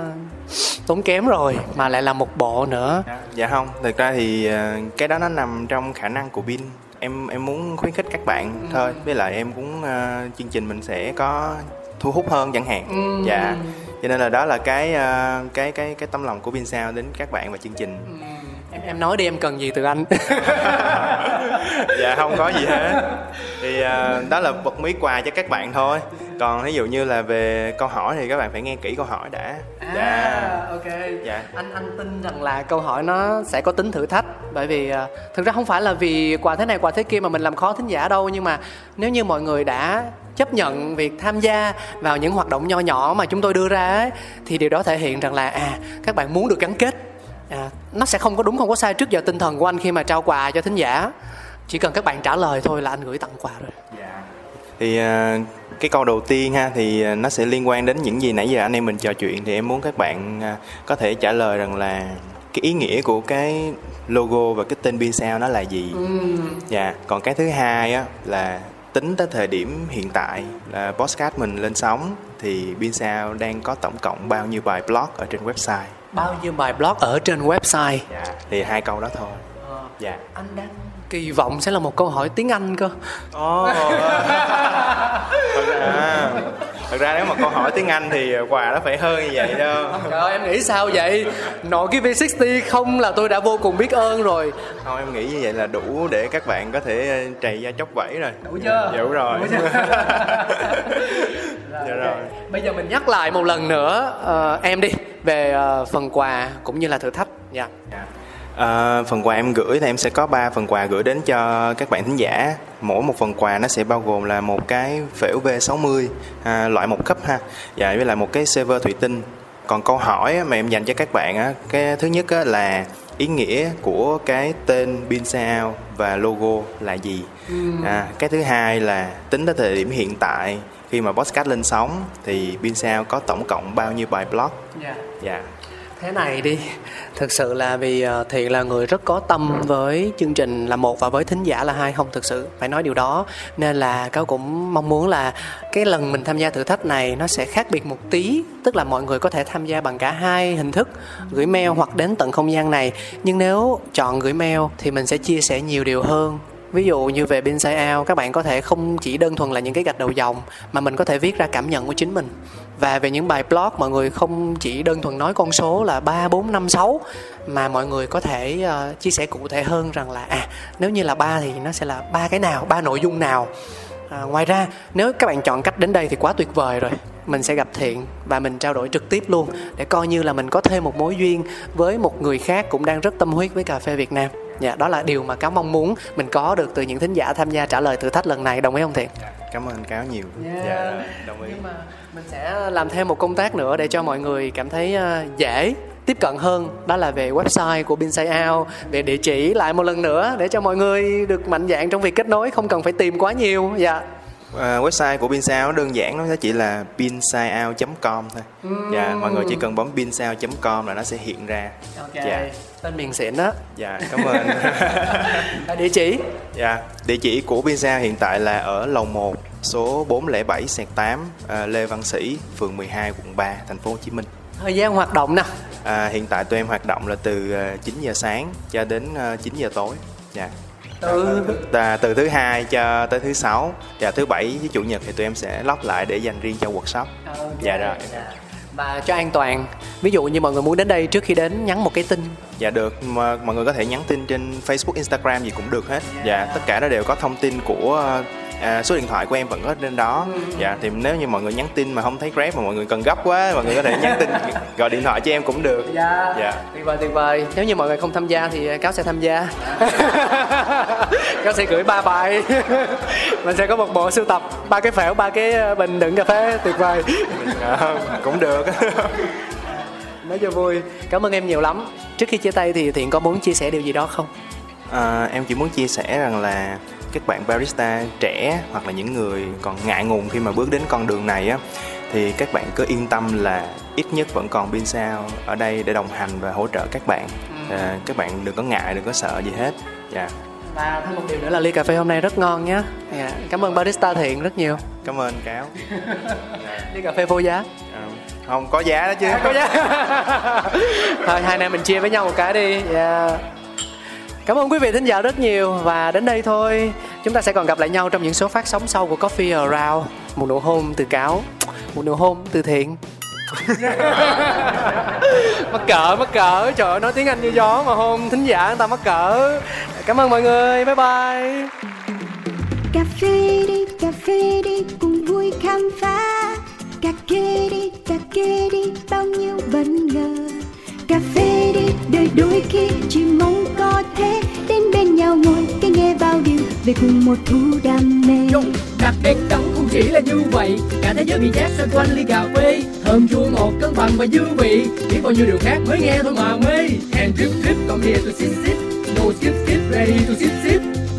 tốn kém rồi mà lại là một bộ nữa. Dạ không. Thực ra thì ờ, cái đó nó nằm trong khả năng của pin em em muốn khuyến khích các bạn ừ. thôi. Với lại em cũng uh, chương trình mình sẽ có thu hút hơn chẳng hạn. Ừ. dạ. Cho nên là đó là cái uh, cái cái cái tấm lòng của pin sao đến các bạn và chương trình. Ừ. em em nói đi em cần gì từ anh? Dạ không có gì hết. Thì uh, đó là bật mí quà cho các bạn thôi. Còn ví dụ như là về câu hỏi thì các bạn phải nghe kỹ câu hỏi đã. À dạ. ok. Dạ. Anh anh tin rằng là câu hỏi nó sẽ có tính thử thách. Bởi vì uh, thực ra không phải là vì quà thế này quà thế kia mà mình làm khó thính giả đâu. Nhưng mà nếu như mọi người đã chấp nhận việc tham gia vào những hoạt động nho nhỏ mà chúng tôi đưa ra ấy, thì điều đó thể hiện rằng là à các bạn muốn được gắn kết à, nó sẽ không có đúng không có sai trước giờ tinh thần của anh khi mà trao quà cho thính giả chỉ cần các bạn trả lời thôi là anh gửi tặng quà rồi yeah. Dạ. thì uh, cái câu đầu tiên ha thì uh, nó sẽ liên quan đến những gì nãy giờ anh em mình trò chuyện thì em muốn các bạn uh, có thể trả lời rằng là cái ý nghĩa của cái logo và cái tên pin sao nó là gì ừ. dạ yeah. còn cái thứ hai á là tính tới thời điểm hiện tại là podcast mình lên sóng thì pin sao đang có tổng cộng bao nhiêu bài blog ở trên website? Bao nhiêu bài blog ở trên website? Dạ thì hai câu đó thôi. Ờ, dạ. anh đang kỳ vọng sẽ là một câu hỏi tiếng anh cơ. Oh. à, thật ra nếu mà câu hỏi tiếng anh thì quà nó phải hơn như vậy đâu. Trời ơi em nghĩ sao vậy? Nội cái V60 không là tôi đã vô cùng biết ơn rồi. Không em nghĩ như vậy là đủ để các bạn có thể trầy ra chốc vẫy rồi. Đủ chưa? Đủ rồi, đủ chưa? dạ rồi. Bây giờ mình nhắc lại một lần nữa uh, em đi về uh, phần quà cũng như là thử thách. Nha yeah. yeah. À, phần quà em gửi thì em sẽ có 3 phần quà gửi đến cho các bạn thính giả. Mỗi một phần quà nó sẽ bao gồm là một cái phễu V60 à, loại một cấp ha. Và với lại một cái server thủy tinh. Còn câu hỏi mà em dành cho các bạn á cái thứ nhất á là ý nghĩa của cái tên Bin Sao và logo là gì? À, cái thứ hai là tính tới thời điểm hiện tại khi mà podcast lên sóng thì Bin Sao có tổng cộng bao nhiêu bài blog? Dạ. dạ thế này đi. Thực sự là vì ờ, thiện là người rất có tâm với chương trình là một và với thính giả là hai. Không, thực sự phải nói điều đó. Nên là cáo cũng mong muốn là cái lần mình tham gia thử thách này nó sẽ khác biệt một tí. Tức là mọi người có thể tham gia bằng cả hai hình thức, gửi mail hoặc đến tận không gian này. Nhưng nếu chọn gửi mail thì mình sẽ chia sẻ nhiều điều hơn. Ví dụ như về Inside ao các bạn có thể không chỉ đơn thuần là những cái gạch đầu dòng mà mình có thể viết ra cảm nhận của chính mình và về những bài blog mọi người không chỉ đơn thuần nói con số là 3, 4, 5, 6 mà mọi người có thể uh, chia sẻ cụ thể hơn rằng là à nếu như là ba thì nó sẽ là ba cái nào, ba nội dung nào. À, ngoài ra nếu các bạn chọn cách đến đây thì quá tuyệt vời rồi. Mình sẽ gặp thiện và mình trao đổi trực tiếp luôn để coi như là mình có thêm một mối duyên với một người khác cũng đang rất tâm huyết với cà phê Việt Nam dạ đó là điều mà cáo mong muốn mình có được từ những thính giả tham gia trả lời thử thách lần này đồng ý không thiện? Cảm ơn cáo nhiều. Yeah. dạ rồi, đồng ý. nhưng mà mình sẽ làm thêm một công tác nữa để cho mọi người cảm thấy ờ, dễ tiếp cận hơn. Đó là về website của Binside Out về địa chỉ lại một lần nữa để cho mọi người được mạnh dạn trong việc kết nối không cần phải tìm quá nhiều. Dạ À, website của Pinsao đơn giản nó chỉ là pinsideout.com thôi. Dạ, mọi người chỉ cần bấm pinsao.com là nó sẽ hiện ra. ok Dạ. tên miền xịn đó Dạ, cảm ơn. Và địa chỉ dạ, địa chỉ của Pinsao hiện tại là ở lầu 1, số 407 8 à, Lê Văn Sĩ, phường 12, quận 3, thành phố Hồ Chí Minh. thời gian hoạt động nè À, hiện tại tụi em hoạt động là từ à, 9 giờ sáng cho đến à, 9 giờ tối. Dạ. Từ À, từ thứ hai cho tới thứ sáu và thứ bảy với chủ nhật thì tụi em sẽ lóc lại để dành riêng cho workshop. Dạ rồi. và cho an toàn ví dụ như mọi người muốn đến đây trước khi đến nhắn một cái tin Dạ được, mà mọi người có thể nhắn tin trên Facebook, Instagram gì cũng được hết. Dạ, tất cả nó đều có thông tin của à, số điện thoại của em vẫn có trên đó. Dạ, thì nếu như mọi người nhắn tin mà không thấy Grab mà mọi người cần gấp quá, mọi người có thể nhắn tin gọi điện thoại cho em cũng được. dạ. Dạ. tuyệt vời tuyệt vời. Nếu như mọi người không tham gia thì cáo sẽ tham gia. Cáo sẽ gửi ba bài. Mình sẽ có một bộ sưu tập ba cái phễu ba cái ờ, bình đựng cà phê. Tuyệt vời. À, cũng được. nói cho vui. Cảm ơn em nhiều lắm. Trước khi chia tay thì thiện có muốn chia sẻ điều gì đó không? À, em chỉ muốn chia sẻ rằng là các bạn barista trẻ hoặc là những người còn ngại ngùng khi mà bước đến con đường này á thì các bạn cứ yên tâm là ít nhất vẫn còn Bin Sao ở đây để đồng hành và hỗ trợ các bạn. À, các bạn đừng có ngại, đừng có sợ gì hết. Dạ. và thêm một điều nữa là ly cà phê hôm nay rất ngon nhé dạ. cảm ơn barista thiện rất nhiều Cảm ơn cáo. ly cà phê vô giá À, không có giá đó chứ. có giá thôi hai anh em mình chia với nhau một cái đi yeah cảm ơn quý vị thính giả rất nhiều và đến đây thôi. Chúng ta sẽ còn gặp lại nhau trong những số phát sóng sau của Coffee Around. Một nụ hôn từ cáo, một nụ hôn từ thiện. Mắc cỡ mắc cỡ. Trời ơi, nói tiếng anh như gió mà hôn thính giả người ta mắc cỡ. Cảm ơn mọi người. Bye bye. Cà phê đi, cà phê đi, cùng vui khám phá. Cà kê đi, cà kê đi, bao nhiêu bất ngờ cà phê đi đời đôi khi chỉ mong có thế đến bên nhau ngồi cái nghe bao điều về cùng một thú đam mê. Yo, đặc biệt đó không chỉ là như vậy. Cả thế giới bị chát xoay quanh ly cà phê. Thơm chua ngọt cân bằng và dư vị. Chỉ bao nhiêu điều khác mới nghe thôi mà mê. And drip drip come here to sip sip. No skip skip ready to sip sip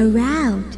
around.